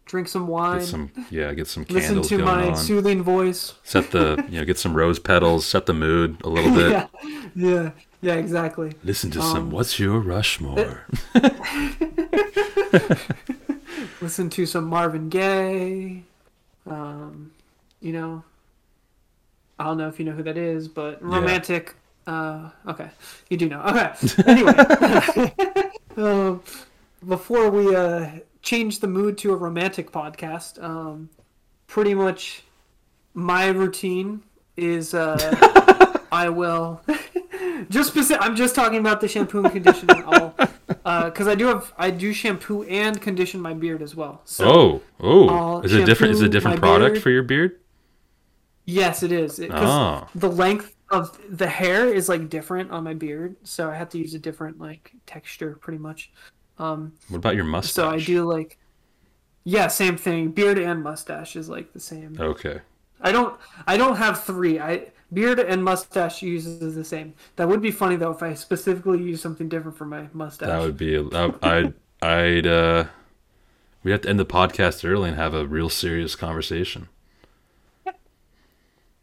Speaker 1: drink some wine,
Speaker 2: get some yeah, get some
Speaker 1: listen to my
Speaker 2: on.
Speaker 1: soothing voice.
Speaker 2: set the you know get some rose petals set the mood a little bit
Speaker 1: yeah, yeah, yeah, exactly.
Speaker 2: listen to
Speaker 1: Um,
Speaker 2: some what's your rushmore
Speaker 1: listen to some Marvin Gaye. Um, you know, I don't know if you know who that is, but romantic. Uh, okay, you do know. Okay, anyway, um, before we uh, change the mood to a romantic podcast, um, pretty much my routine is uh, I will just specific, I'm just talking about the shampoo and conditioner. I'll because I do have I do shampoo and condition my beard as well. So
Speaker 2: oh oh
Speaker 1: I'll
Speaker 2: is it different is it a different product
Speaker 1: beard.
Speaker 2: for your beard
Speaker 1: yes, it is. It, 'cause
Speaker 2: Ah.
Speaker 1: the length of the hair is like different on my beard, so I have to use a different like texture pretty much. Um,
Speaker 2: What about your mustache?
Speaker 1: so I do like, yeah, same thing. Beard and mustache is like the same.
Speaker 2: Okay.
Speaker 1: I don't I don't have three. I beard and mustache uses the same. That would be funny though if I specifically use something different for my mustache.
Speaker 2: That would be. I'd. I'd. Uh, we have to end the podcast early and have a real serious conversation.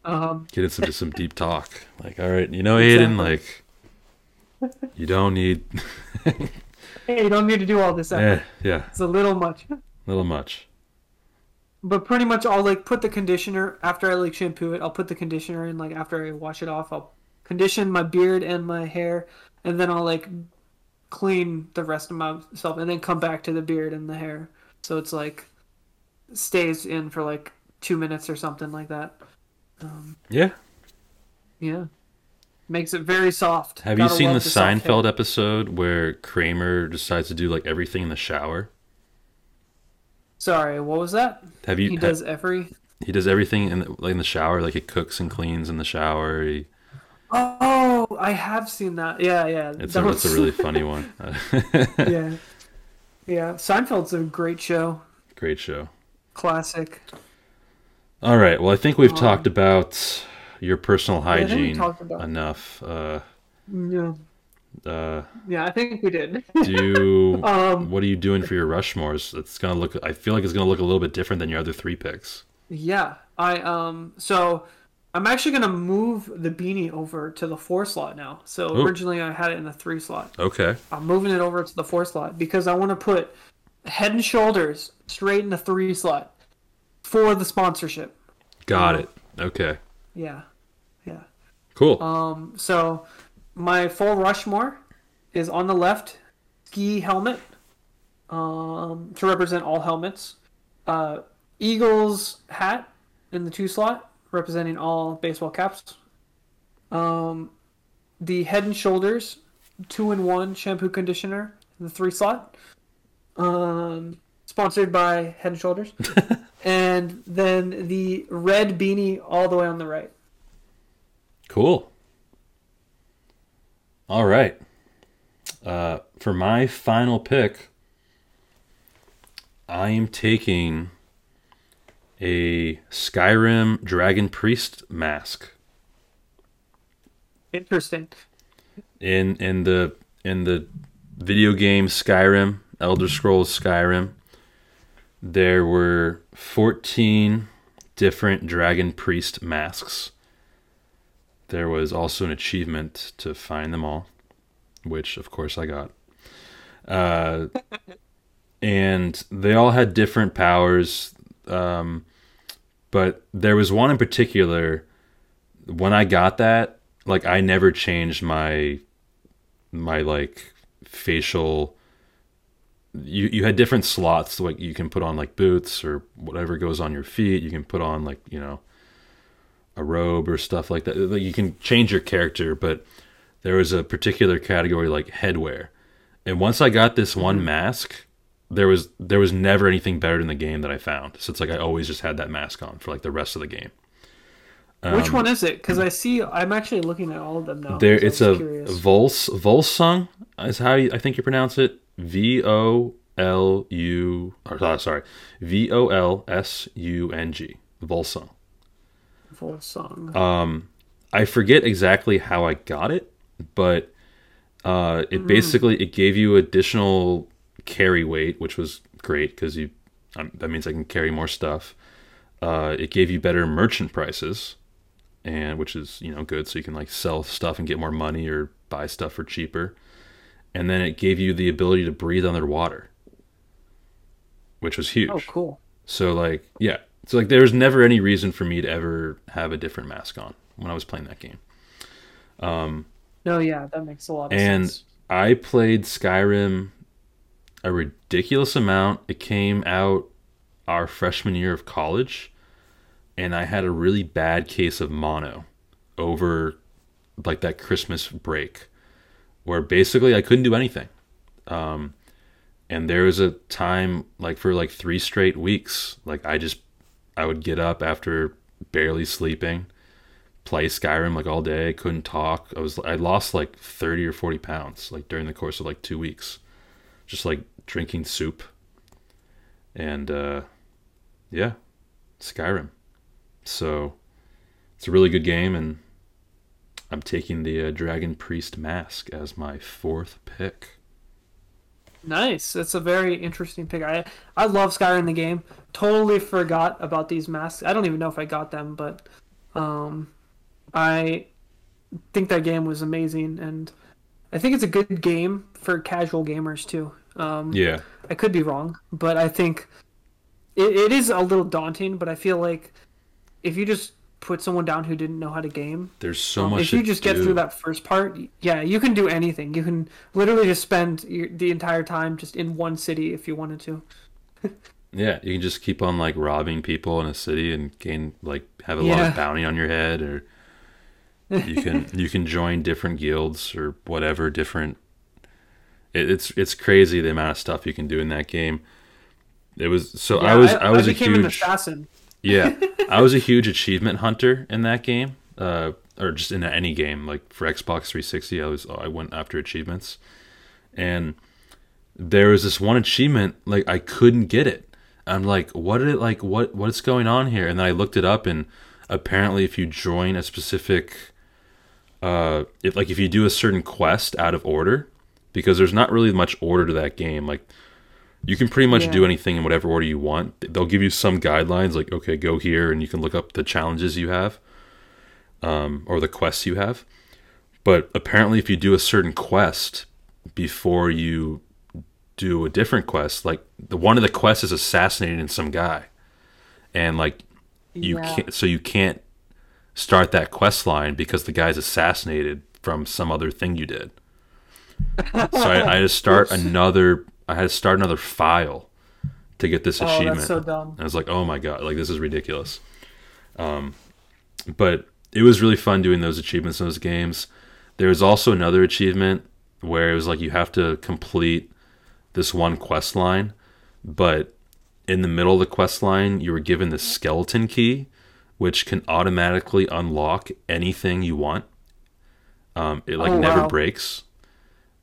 Speaker 1: um,
Speaker 2: Get into some deep talk. Like, all right, you know, Aiden,
Speaker 1: Exactly.
Speaker 2: like, you don't need.
Speaker 1: hey, you don't need to do all this.
Speaker 2: eh, yeah,
Speaker 1: It's a little much.
Speaker 2: a little much.
Speaker 1: But pretty much I'll like put the conditioner after I like shampoo it. I'll put the conditioner in like after I wash it off. I'll condition my beard and my hair, and then I'll like clean the rest of myself, and then come back to the beard and the hair. So it's like stays in for like two minutes or something like that.
Speaker 2: Yeah.
Speaker 1: Yeah, makes it very soft.
Speaker 2: Have you
Speaker 1: Gotta
Speaker 2: seen the
Speaker 1: hair.
Speaker 2: Seinfeld episode where Kramer decides to do like everything in the shower?
Speaker 1: Sorry, what was that?
Speaker 2: Have you?
Speaker 1: He
Speaker 2: ha-
Speaker 1: does every.
Speaker 2: he does everything in the, like in the shower. Like he cooks and cleans in the shower. He,
Speaker 1: Oh, I have seen that. Yeah, yeah.
Speaker 2: it's
Speaker 1: that
Speaker 2: a, it's a really funny one.
Speaker 1: yeah, yeah. Seinfeld's a great show.
Speaker 2: Great show.
Speaker 1: Classic.
Speaker 2: All right. Well, I think we've um, talked about your personal
Speaker 1: I think we
Speaker 2: hygiene
Speaker 1: about-
Speaker 2: enough. Uh,
Speaker 1: Yeah,
Speaker 2: uh,
Speaker 1: yeah. I think we did.
Speaker 2: do you,
Speaker 1: um,
Speaker 2: what are you doing for your Rushmores? It's gonna look. I feel like it's gonna look a little bit different than your other three picks.
Speaker 1: yeah. I um. So I'm actually gonna move the beanie over to the four slot now. So
Speaker 2: Ooh.
Speaker 1: originally I had it in the three slot.
Speaker 2: Okay.
Speaker 1: I'm moving it over to the four slot because I want to put Head and Shoulders straight in the three slot for the sponsorship.
Speaker 2: Got it. Okay.
Speaker 1: Yeah, yeah.
Speaker 2: Cool.
Speaker 1: Um, so my full Rushmore is on the left, ski helmet, um, to represent all helmets. Uh, Eagles hat in the two slot, representing all baseball caps. Um, the Head and Shoulders two in one shampoo conditioner in the three slot. Um, sponsored by Head and Shoulders. and then the red beanie all the way on the right.
Speaker 2: Cool. All right. Uh, for my final pick, I am taking a Skyrim Dragon Priest mask.
Speaker 1: Interesting.
Speaker 2: In in the in the video game Skyrim, Elder Scrolls Skyrim, there were 14 different Dragon Priest masks. There was also an achievement to find them all, which of course I got. Uh, and they all had different powers, um, but there was one in particular. When I got that, like I never changed my my like facial you you had different slots like you can put on like boots or whatever goes on your feet you can put on like you know a robe or stuff like that like you can change your character but there was a particular category like headwear and once i got this one mask there was there was never anything better in the game that i found so it's like i always just had that mask on for like the rest of the game
Speaker 1: Which one is it? Because I see, I'm actually looking at all of them now.
Speaker 2: Um, There,
Speaker 1: so
Speaker 2: it's a
Speaker 1: curious.
Speaker 2: Vols Volsung is how you, I think you pronounce it. V O L U. Or uh, sorry, V O L S U N G. Volsung.
Speaker 1: full song.
Speaker 2: Um, I forget exactly how I got it, but uh, it basically it gave you additional carry weight, which was great because you um, that means I can carry more stuff. Uh, it gave you better merchant prices, and which is you know good, so you can like sell stuff and get more money or buy stuff for cheaper. And then it gave you the ability to breathe underwater, which was huge.
Speaker 1: oh, cool.
Speaker 2: So like, yeah. So like, there was never any reason for me to ever have a different mask on when I was playing that game. Um.
Speaker 1: No, yeah, that makes a lot of
Speaker 2: And
Speaker 1: sense.
Speaker 2: And I played Skyrim a ridiculous amount. It came out our freshman year of college, and I had a really bad case of mono over like that Christmas break, where basically I couldn't do anything. Um, and there was a time like for like three straight weeks, like I just I would get up after barely sleeping, play Skyrim like all day. I couldn't talk. I was I lost like 30 or 40 pounds like during the course of like 2 weeks. Just like drinking soup. And uh yeah, Skyrim. So it's a really good game and I'm taking the uh, Dragon Priest Mask as my fourth pick.
Speaker 1: Nice. That's a very interesting pick. I I love Skyrim the game. Totally forgot about these masks. I don't even know if I got them, but um, I think that game was amazing, and I think it's a good game for casual gamers too. Um,
Speaker 2: Yeah.
Speaker 1: I could be wrong, but I think it, it is a little daunting. But I feel like if you just put someone down who didn't know how to game,
Speaker 2: There's so
Speaker 1: um,
Speaker 2: much
Speaker 1: if you just get
Speaker 2: do.
Speaker 1: through that first part, yeah, you can do anything. You can literally just spend your, the entire time just in one city if you wanted to.
Speaker 2: Yeah, you can just keep on like robbing people in a city and gain like have a lot of bounty on your head or you can you can join different guilds or whatever different it, it's it's crazy the amount of stuff you can do in that game. It was so I was I, was a
Speaker 1: became an
Speaker 2: huge
Speaker 1: assassin.
Speaker 2: Yeah, I was a huge achievement hunter in that game, uh, or just in any game. Like for Xbox 360, I was I went after achievements, and there was this one achievement like I couldn't get it. I'm like, what did it like? What what's going on here? And then I looked it up, and apparently, if you join a specific, uh, if like if you do a certain quest out of order, because there's not really much order to that game, like you can pretty much
Speaker 1: Yeah.
Speaker 2: do anything in whatever order you want. They'll give you some guidelines, like okay, go here, and you can look up the challenges you have, um, or the quests you have. But apparently, if you do a certain quest before you do a different quest, like the one of the quests is assassinating some guy, and like you
Speaker 1: Yeah.
Speaker 2: can't, so you can't start that quest line because the guy's assassinated from some other thing you did. so I, I to start another. I had to start another file to get this
Speaker 1: Oh,
Speaker 2: achievement.
Speaker 1: that's so dumb.
Speaker 2: I was like, oh my god, like this is ridiculous. Um, but it was really fun doing those achievements in those games. There was also another achievement where it was like you have to complete this one quest line, but in the middle of the quest line, you were given the skeleton key, which can automatically unlock anything you want. Um, it like
Speaker 1: Oh,
Speaker 2: never
Speaker 1: wow.
Speaker 2: breaks,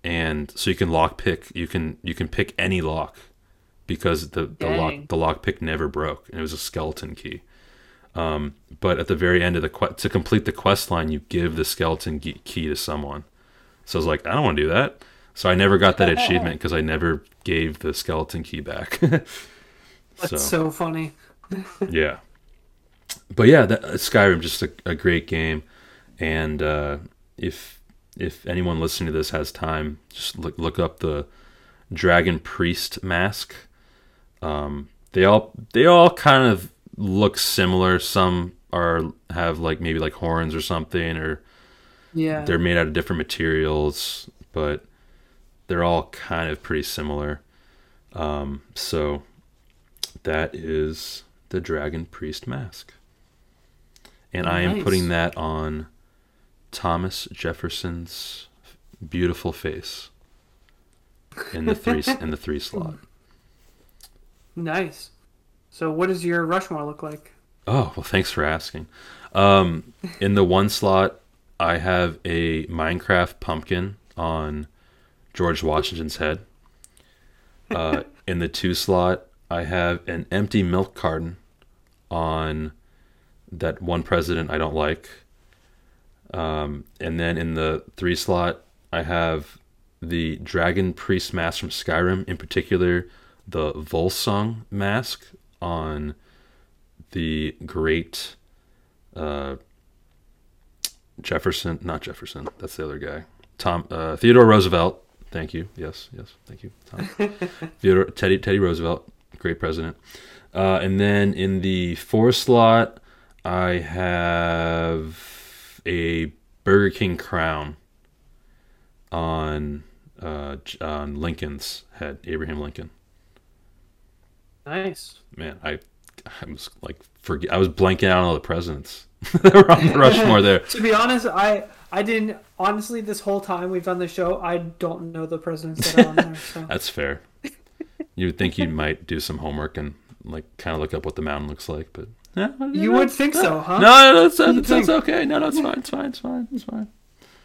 Speaker 2: and so you can lock pick. You can you can pick any lock because the the lock the lock pick never broke, and it was a skeleton key. Um, but at the very end of the que- to complete the quest line, you give the skeleton key to someone. So I was like, I don't want to do that. So I never got that achievement because I never gave the skeleton key back.
Speaker 1: That's so, funny.
Speaker 2: yeah but yeah that, skyrim just a, a great game and uh, if if anyone listening to this has time just look, look up the dragon priest mask um, they all they all kind of look similar some are have like maybe like horns or something or
Speaker 1: Yeah.
Speaker 2: they're made out of different materials, but they're all kind of pretty similar. Um, so that is the Dragon Priest mask. And I am putting that on Thomas Jefferson's beautiful face in the three in the three slot.
Speaker 1: Nice. So, what does your Rushmore look like?
Speaker 2: Oh, well, thanks for asking. Um, in the one slot, I have a Minecraft pumpkin on George Washington's head. Uh, in the two slot, I have an empty milk carton on that one president I don't like. Um, and then in the three slot, I have the Dragon Priest mask from Skyrim, in particular, the Volsung mask on the great uh, Jefferson, not Jefferson, that's the other guy. Tom uh, Theodore Roosevelt. Thank you. Yes, yes, thank you, Tom. Theodore Teddy Teddy Roosevelt, great president. Uh, and then in the four slot, I have a Burger King crown on uh, on Lincoln's head, Abraham Lincoln.
Speaker 1: Nice.
Speaker 2: Man, I I was like forget I was blanking out on all the presidents that were on the Rushmore there.
Speaker 1: To be honest, I I didn't honestly this whole time we've done the show. I don't know the presidents that are on there. So
Speaker 2: That's fair. You would think you might do some homework and like kind of look up what the mountain looks like, but Yeah,
Speaker 1: You would think so, huh?
Speaker 2: No, no, that's, that's,
Speaker 1: You'd
Speaker 2: that's okay. No, no, it's fine. It's fine. It's fine. It's fine.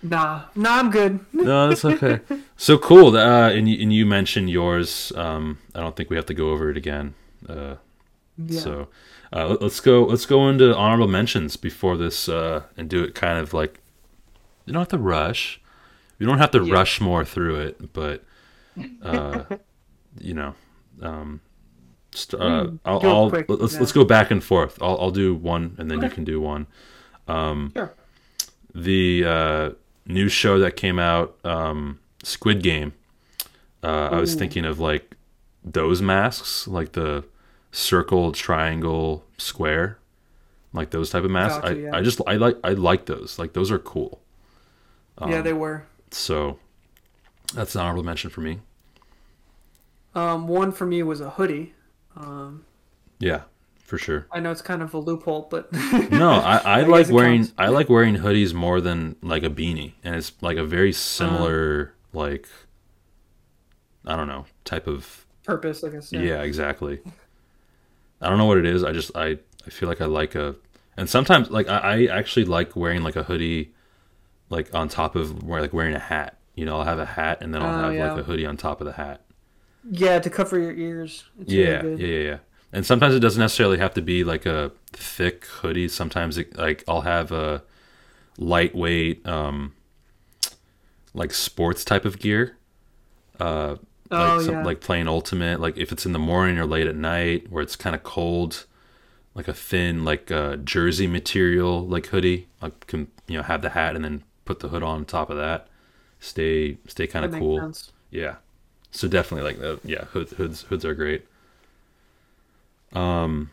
Speaker 1: Nah, nah, I'm good.
Speaker 2: No, that's okay. so cool. Uh, and you, and you mentioned yours. Um, I don't think we have to go over it again. Uh,
Speaker 1: Yeah.
Speaker 2: So uh, let- let's go. Let's go into honorable mentions before this, uh, and do it kind of like you don't have to rush. You don't have to
Speaker 1: Yeah.
Speaker 2: rush more through it, but uh, you know, um, uh, I'll, I'll
Speaker 1: quick,
Speaker 2: let's
Speaker 1: yeah.
Speaker 2: let's go back and forth. I'll I'll do one, and then you can do one.
Speaker 1: Sure.
Speaker 2: The uh, new show that came out, um, Squid Game. Uh, I was thinking of like those masks, like the circle, triangle, square, like those type of masks.
Speaker 1: Gotcha,
Speaker 2: I,
Speaker 1: yeah.
Speaker 2: I just I like I like those. Like those are cool.
Speaker 1: yeah, they were.
Speaker 2: So that's an honorable mention for me.
Speaker 1: Um, one for me was a hoodie. Um,
Speaker 2: Yeah, for sure.
Speaker 1: I know it's kind of a loophole, but
Speaker 2: No, I, I,
Speaker 1: guess
Speaker 2: like wearing
Speaker 1: counts.
Speaker 2: I like wearing hoodies more than like a beanie, and it's like a very similar like I don't know type of
Speaker 1: purpose, I guess.
Speaker 2: yeah. exactly. I don't know what it is. I just I I feel like I like a and sometimes like I, I actually like wearing like a hoodie like on top of like wearing a hat. You know, I'll have a hat and then I'll
Speaker 1: Oh,
Speaker 2: have
Speaker 1: yeah.
Speaker 2: like a hoodie on top of the hat.
Speaker 1: Yeah, to cover your ears. It's
Speaker 2: yeah,
Speaker 1: really good.
Speaker 2: yeah, yeah, yeah. And sometimes it doesn't necessarily have to be like a thick hoodie. Sometimes it, like I'll have a lightweight, um, like sports type of gear. Uh, like
Speaker 1: Oh,
Speaker 2: some,
Speaker 1: yeah.
Speaker 2: like playing ultimate. Like if it's in the morning or late at night where it's kind of cold, like a thin like uh, jersey material like hoodie. I can you know have the hat and then put the hood on top of that. Stay stay kind of cool.
Speaker 1: sense.
Speaker 2: Yeah. So definitely like the yeah, hoods hoods hoods are great. Um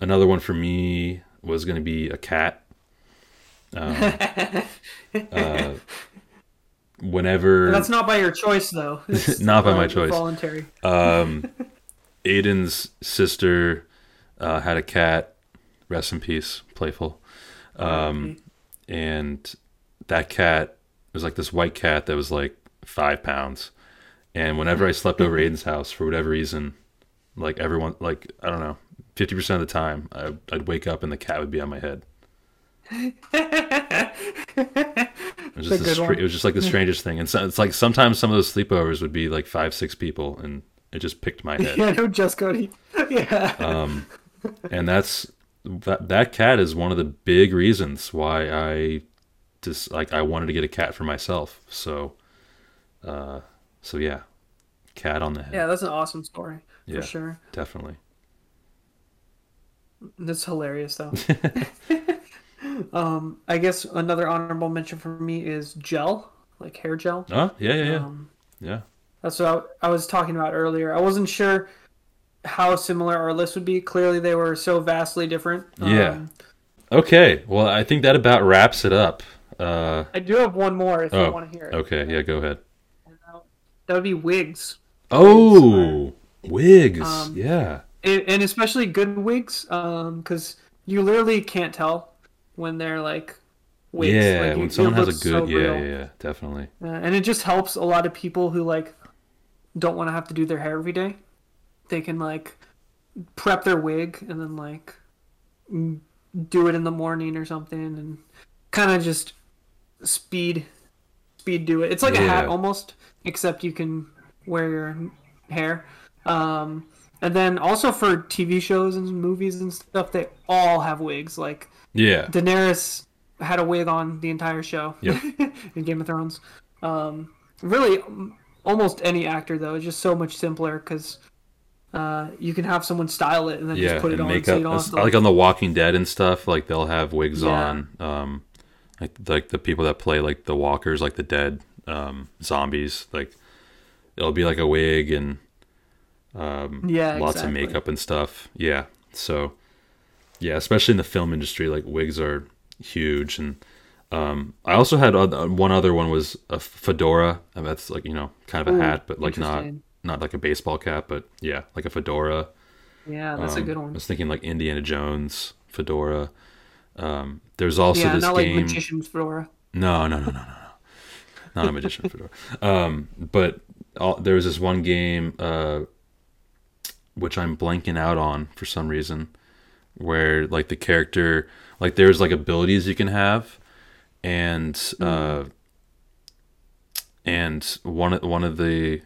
Speaker 2: another one for me was going to be a cat. Um, uh, whenever
Speaker 1: That's not by your choice, though.
Speaker 2: Not by my choice.
Speaker 1: Voluntary.
Speaker 2: um Aiden's sister uh, had a cat, rest in peace, playful. Um and that cat was like this white cat that was like 5 pounds. And whenever I slept over Aiden's house for whatever reason, like everyone, like I don't know, fifty percent of the time, I, I'd wake up and the cat would be on my head. It was just,
Speaker 1: a
Speaker 2: the
Speaker 1: good
Speaker 2: stra-
Speaker 1: one.
Speaker 2: it was just like the strangest thing, and so, it's like sometimes some of those sleepovers would be like five, six people, and it just picked my head.
Speaker 1: Yeah, no, just Cody. yeah.
Speaker 2: Um, and that's that. That cat is one of the big reasons why I just like I wanted to get a cat for myself. So, uh, so yeah, cat on the head.
Speaker 1: yeah, that's an awesome story
Speaker 2: Yeah.
Speaker 1: for sure.
Speaker 2: Definitely.
Speaker 1: That's hilarious, though. um, I guess another honorable mention for me is gel, like hair gel.
Speaker 2: Oh yeah, yeah, yeah,
Speaker 1: Um,
Speaker 2: yeah.
Speaker 1: That's what I, I was talking about earlier. I wasn't sure how similar our list would be. Clearly, they were so vastly different.
Speaker 2: Yeah.
Speaker 1: Um,
Speaker 2: Okay, well, I think that about wraps it up. Uh,
Speaker 1: I do have one more if you
Speaker 2: oh,
Speaker 1: want to hear it.
Speaker 2: okay, yeah, go ahead.
Speaker 1: That would be wigs.
Speaker 2: Oh, wigs,
Speaker 1: Um,
Speaker 2: yeah,
Speaker 1: and and especially good wigs, because you literally can't tell when they're like wigs.
Speaker 2: yeah.
Speaker 1: Like,
Speaker 2: when
Speaker 1: it
Speaker 2: someone has a good,
Speaker 1: so
Speaker 2: yeah, yeah, yeah, definitely.
Speaker 1: Uh, and it just helps a lot of people who like don't want to have to do their hair every day. They can like prep their wig and then like do it in the morning or something, and kind of just speed speed do it. It's like a hat almost, except you can wear your hair. Um, and then also for TV shows and movies and stuff, they all have wigs. Like
Speaker 2: Yeah,
Speaker 1: Daenerys had a wig on the entire show
Speaker 2: Yep.
Speaker 1: in Game of Thrones. Um, really, almost any actor though is just so much simpler because uh, you can have someone style it and then
Speaker 2: yeah,
Speaker 1: just put it on.
Speaker 2: makeup.
Speaker 1: so you don't have to,
Speaker 2: like on The Walking Dead and stuff. Like they'll have wigs
Speaker 1: Yeah.
Speaker 2: on. Um, like like the people that play like the walkers, like the dead um zombies. Like it'll be like a wig and um,
Speaker 1: yeah,
Speaker 2: lots
Speaker 1: exactly.
Speaker 2: of makeup and stuff. Yeah. So yeah, especially in the film industry, like wigs are huge. And um, I also had oth- one other one was a fedora. And that's like you know kind of a
Speaker 1: Ooh,
Speaker 2: hat, but like not not like a baseball cap, but yeah, like a fedora.
Speaker 1: Yeah, that's a good one.
Speaker 2: I was thinking like Indiana Jones fedora. Um, there's also
Speaker 1: Yeah,
Speaker 2: this
Speaker 1: not like
Speaker 2: game.
Speaker 1: magician's fedora.
Speaker 2: No, no, no, no, no. Not a magician fedora. Um, but all, there was this one game, uh, which I'm blanking out on for some reason. where like the character like there's like abilities you can have and uh and one of one of the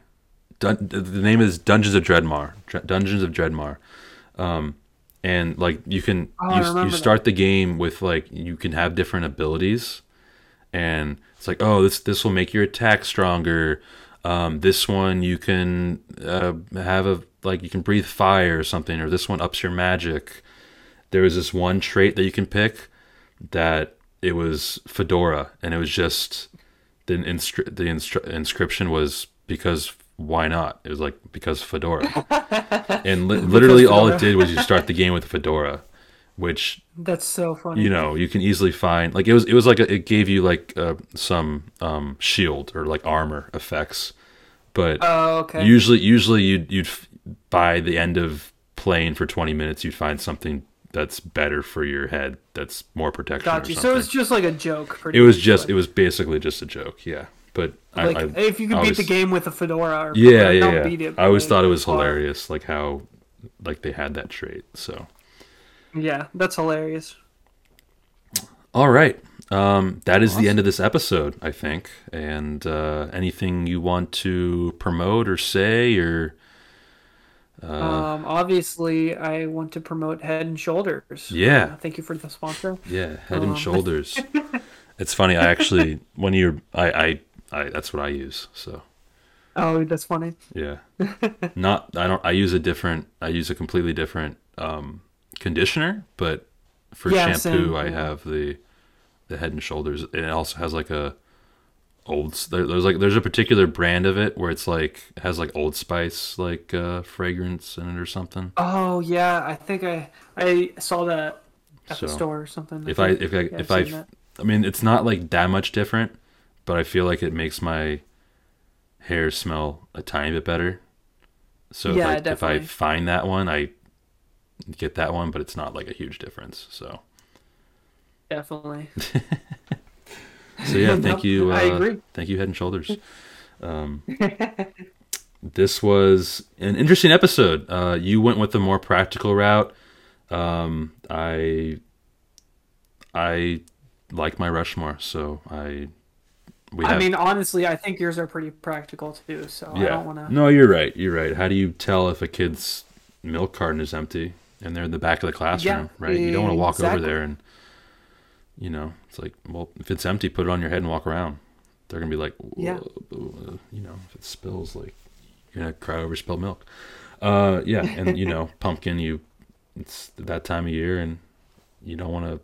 Speaker 2: dun- the name is Dungeons of Dredmor Dr- Dungeons of Dredmor um and like you can
Speaker 1: Oh,
Speaker 2: you, you start the game with like you can have different abilities and it's like oh this this will make your attack stronger. Um, this one you can uh, have a like you can breathe fire or something or this one ups your magic. There was this one trait that you can pick that it was fedora and it was just the inscri- the inscri- inscription was because why not? It was like because fedora. And li- literally all it did was you start the game with fedora which
Speaker 1: That's so funny.
Speaker 2: you know you can easily find like it was it was like a, it gave you like uh, some um, shield or like armor effects but
Speaker 1: Oh, okay.
Speaker 2: usually usually you'd you'd f- by the end of playing for 20 minutes you'd find something that's better for your head that's more protection
Speaker 1: Got you. So it's just like a joke. Pretty
Speaker 2: it was just it was basically just a joke yeah but
Speaker 1: like
Speaker 2: I, I
Speaker 1: if you could beat the game with a fedora. Or
Speaker 2: yeah yeah, yeah.
Speaker 1: Beat it,
Speaker 2: i always thought it was hilarious like how like they had that trait so
Speaker 1: Yeah, that's hilarious.
Speaker 2: All right. Um, that is the end of this episode, I think. And uh, anything you want to promote or say, or Uh,
Speaker 1: um, obviously, I want to promote Head and Shoulders.
Speaker 2: Yeah.
Speaker 1: Uh, thank you for the sponsor.
Speaker 2: yeah, head and
Speaker 1: Um.
Speaker 2: shoulders. it's funny. I actually, when you're, I, I, I, that's what I use. So
Speaker 1: Oh, that's funny.
Speaker 2: yeah, not. I don't. I use a different. I use a completely different um, conditioner, but for
Speaker 1: Yeah,
Speaker 2: shampoo,
Speaker 1: same,
Speaker 2: I have the the Head and Shoulders. And it also has like a old. There's like there's a particular brand of it where it's like it has like Old Spice like uh, fragrance in it or something.
Speaker 1: Oh yeah, I think I I saw that at the store or something.
Speaker 2: If I if I
Speaker 1: Yeah,
Speaker 2: if
Speaker 1: I've
Speaker 2: I. I mean, it's not like that much different, but I feel like it makes my hair smell a tiny bit better. So
Speaker 1: Yeah,
Speaker 2: if, I, if I find that one, I get that one, but it's not like a huge difference. So
Speaker 1: definitely.
Speaker 2: so yeah,
Speaker 1: No,
Speaker 2: thank you. Uh,
Speaker 1: I agree.
Speaker 2: Thank you, Head and Shoulders. Um, this was an interesting episode. Uh, you went with the more practical route. Um, I I like my Rushmore, so I we
Speaker 1: I mean, honestly, I think yours are pretty practical too. So I
Speaker 2: yeah.
Speaker 1: don't want to.
Speaker 2: No, you're right. You're right. How do you tell if a kid's milk carton is empty and they're in the back of the classroom, right? You don't want to walk over there and you know, it's like, well, if it's empty, put it on your head and walk around. They're gonna be like,
Speaker 1: Yeah.
Speaker 2: You know, if it spills, like you're gonna cry over spilled milk. Uh, yeah, and you know, pumpkin, you, it's that time of year, and you don't want to.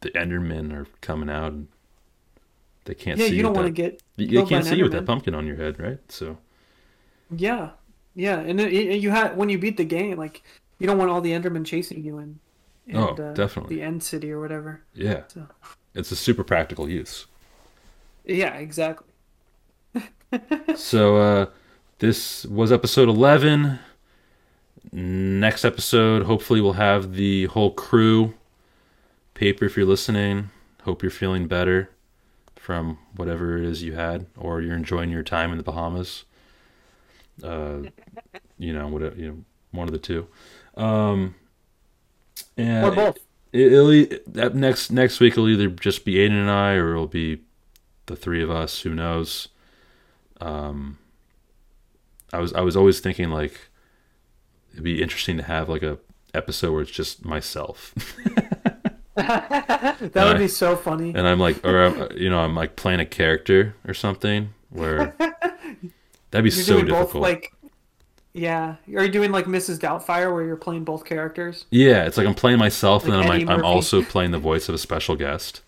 Speaker 2: The Endermen are coming out, and they can't
Speaker 1: Yeah,
Speaker 2: see
Speaker 1: you don't want to get.
Speaker 2: You, can't see you with that pumpkin on your head, right? So
Speaker 1: Yeah, yeah, and it, it- you had when you beat the game, like you don't want all the Endermen chasing you in.
Speaker 2: Oh,
Speaker 1: uh,
Speaker 2: definitely.
Speaker 1: The end city or whatever.
Speaker 2: yeah,
Speaker 1: So.
Speaker 2: it's a super practical use.
Speaker 1: Yeah, exactly.
Speaker 2: So uh this was episode 11. Next episode, hopefully we'll have the whole crew. Paper if you're listening, hope you're feeling better from whatever it is you had or you're enjoying your time in the Bahamas. Uh you know, whatever, you know, one of the two. Um and
Speaker 1: Or both.
Speaker 2: it, it'll that next next week it'll either just be Aiden and I, or it'll be the three of us. Who knows? Um, I was I was always thinking like it'd be interesting to have like a episode where it's just myself,
Speaker 1: That would
Speaker 2: I-
Speaker 1: be so funny.
Speaker 2: and I'm like, or I'm, you know, I'm like playing a character or something where that'd be
Speaker 1: You're
Speaker 2: so difficult.
Speaker 1: both, like. Yeah, are you doing like Mrs. Doubtfire, where you're playing both characters?
Speaker 2: yeah, it's like I'm playing myself, and then I'm like I'm also playing the voice of a special guest.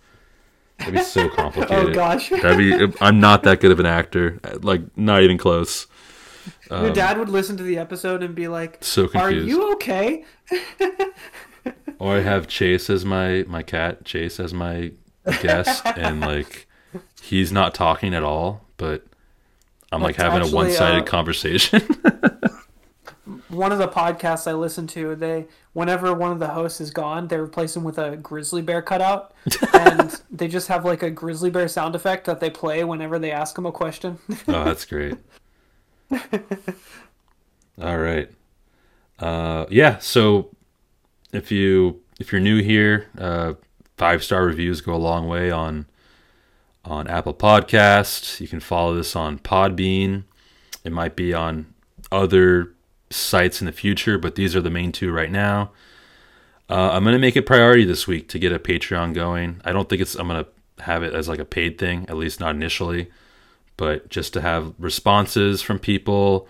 Speaker 2: That'd be so complicated.
Speaker 1: Oh gosh,
Speaker 2: That'd be. I'm not that good of an actor. Like not even close.
Speaker 1: your dad would listen to the episode and be like,
Speaker 2: Um, So
Speaker 1: "Are
Speaker 2: confused.
Speaker 1: you okay?"
Speaker 2: Or I have Chase as my my cat. Chase as my guest, and like he's not talking at all, but I'm like
Speaker 1: That's
Speaker 2: having
Speaker 1: actually,
Speaker 2: a one sided
Speaker 1: uh,
Speaker 2: conversation.
Speaker 1: One of the podcasts I listen to, they whenever one of the hosts is gone, they replace him with a grizzly bear cutout, and they just have like a grizzly bear sound effect that they play whenever they ask him a question.
Speaker 2: oh, that's great. All right. Uh, yeah. So if you if you're new here, uh, five star reviews go a long way on on Apple Podcasts. You can follow this on Podbean. It might be on other sites in the future, but these are the main two right now. Uh, I'm gonna make it priority this week to get a Patreon going. I don't think it's I'm gonna have it as like a paid thing, at least not initially, but just to have responses from people.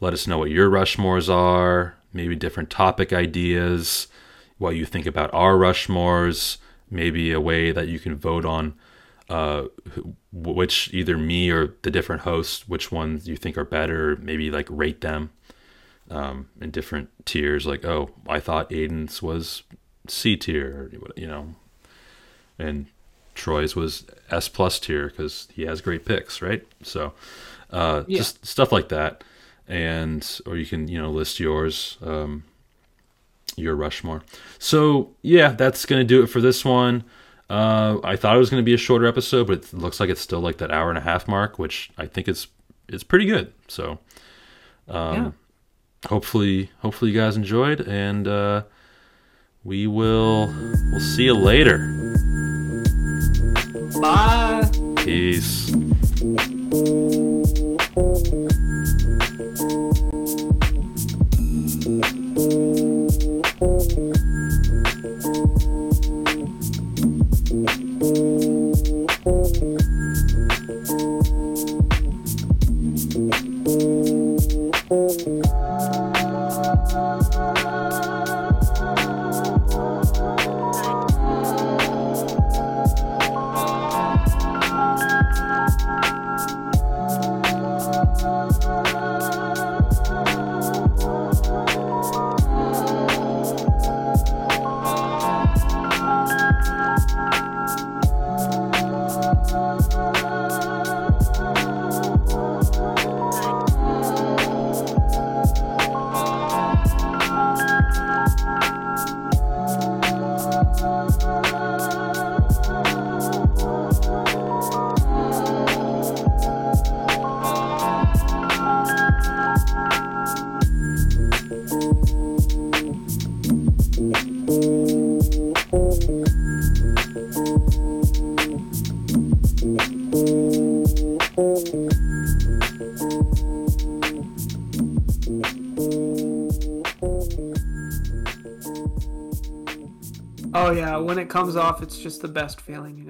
Speaker 2: Let us know what your Rushmores are, maybe different topic ideas, what you think about our Rushmores, maybe a way that you can vote on uh, which either me or the different hosts, which ones you think are better, maybe like rate them um, in different tiers. Like, oh, I thought Aiden's was C tier, you know, and Troy's was S plus tier because he has great picks, right? So, uh,
Speaker 1: Yeah.
Speaker 2: just stuff like that, and or you can you know list yours, um, your Rushmore. So yeah, that's gonna do it for this one. Uh, I thought it was gonna be a shorter episode, but it looks like it's still like that hour and a half mark, which I think is is pretty good. So
Speaker 1: yeah.
Speaker 2: Hopefully hopefully you guys enjoyed and uh we will we'll see you later
Speaker 1: Bye.
Speaker 2: peace
Speaker 1: comes off, it's just the best feeling, you know.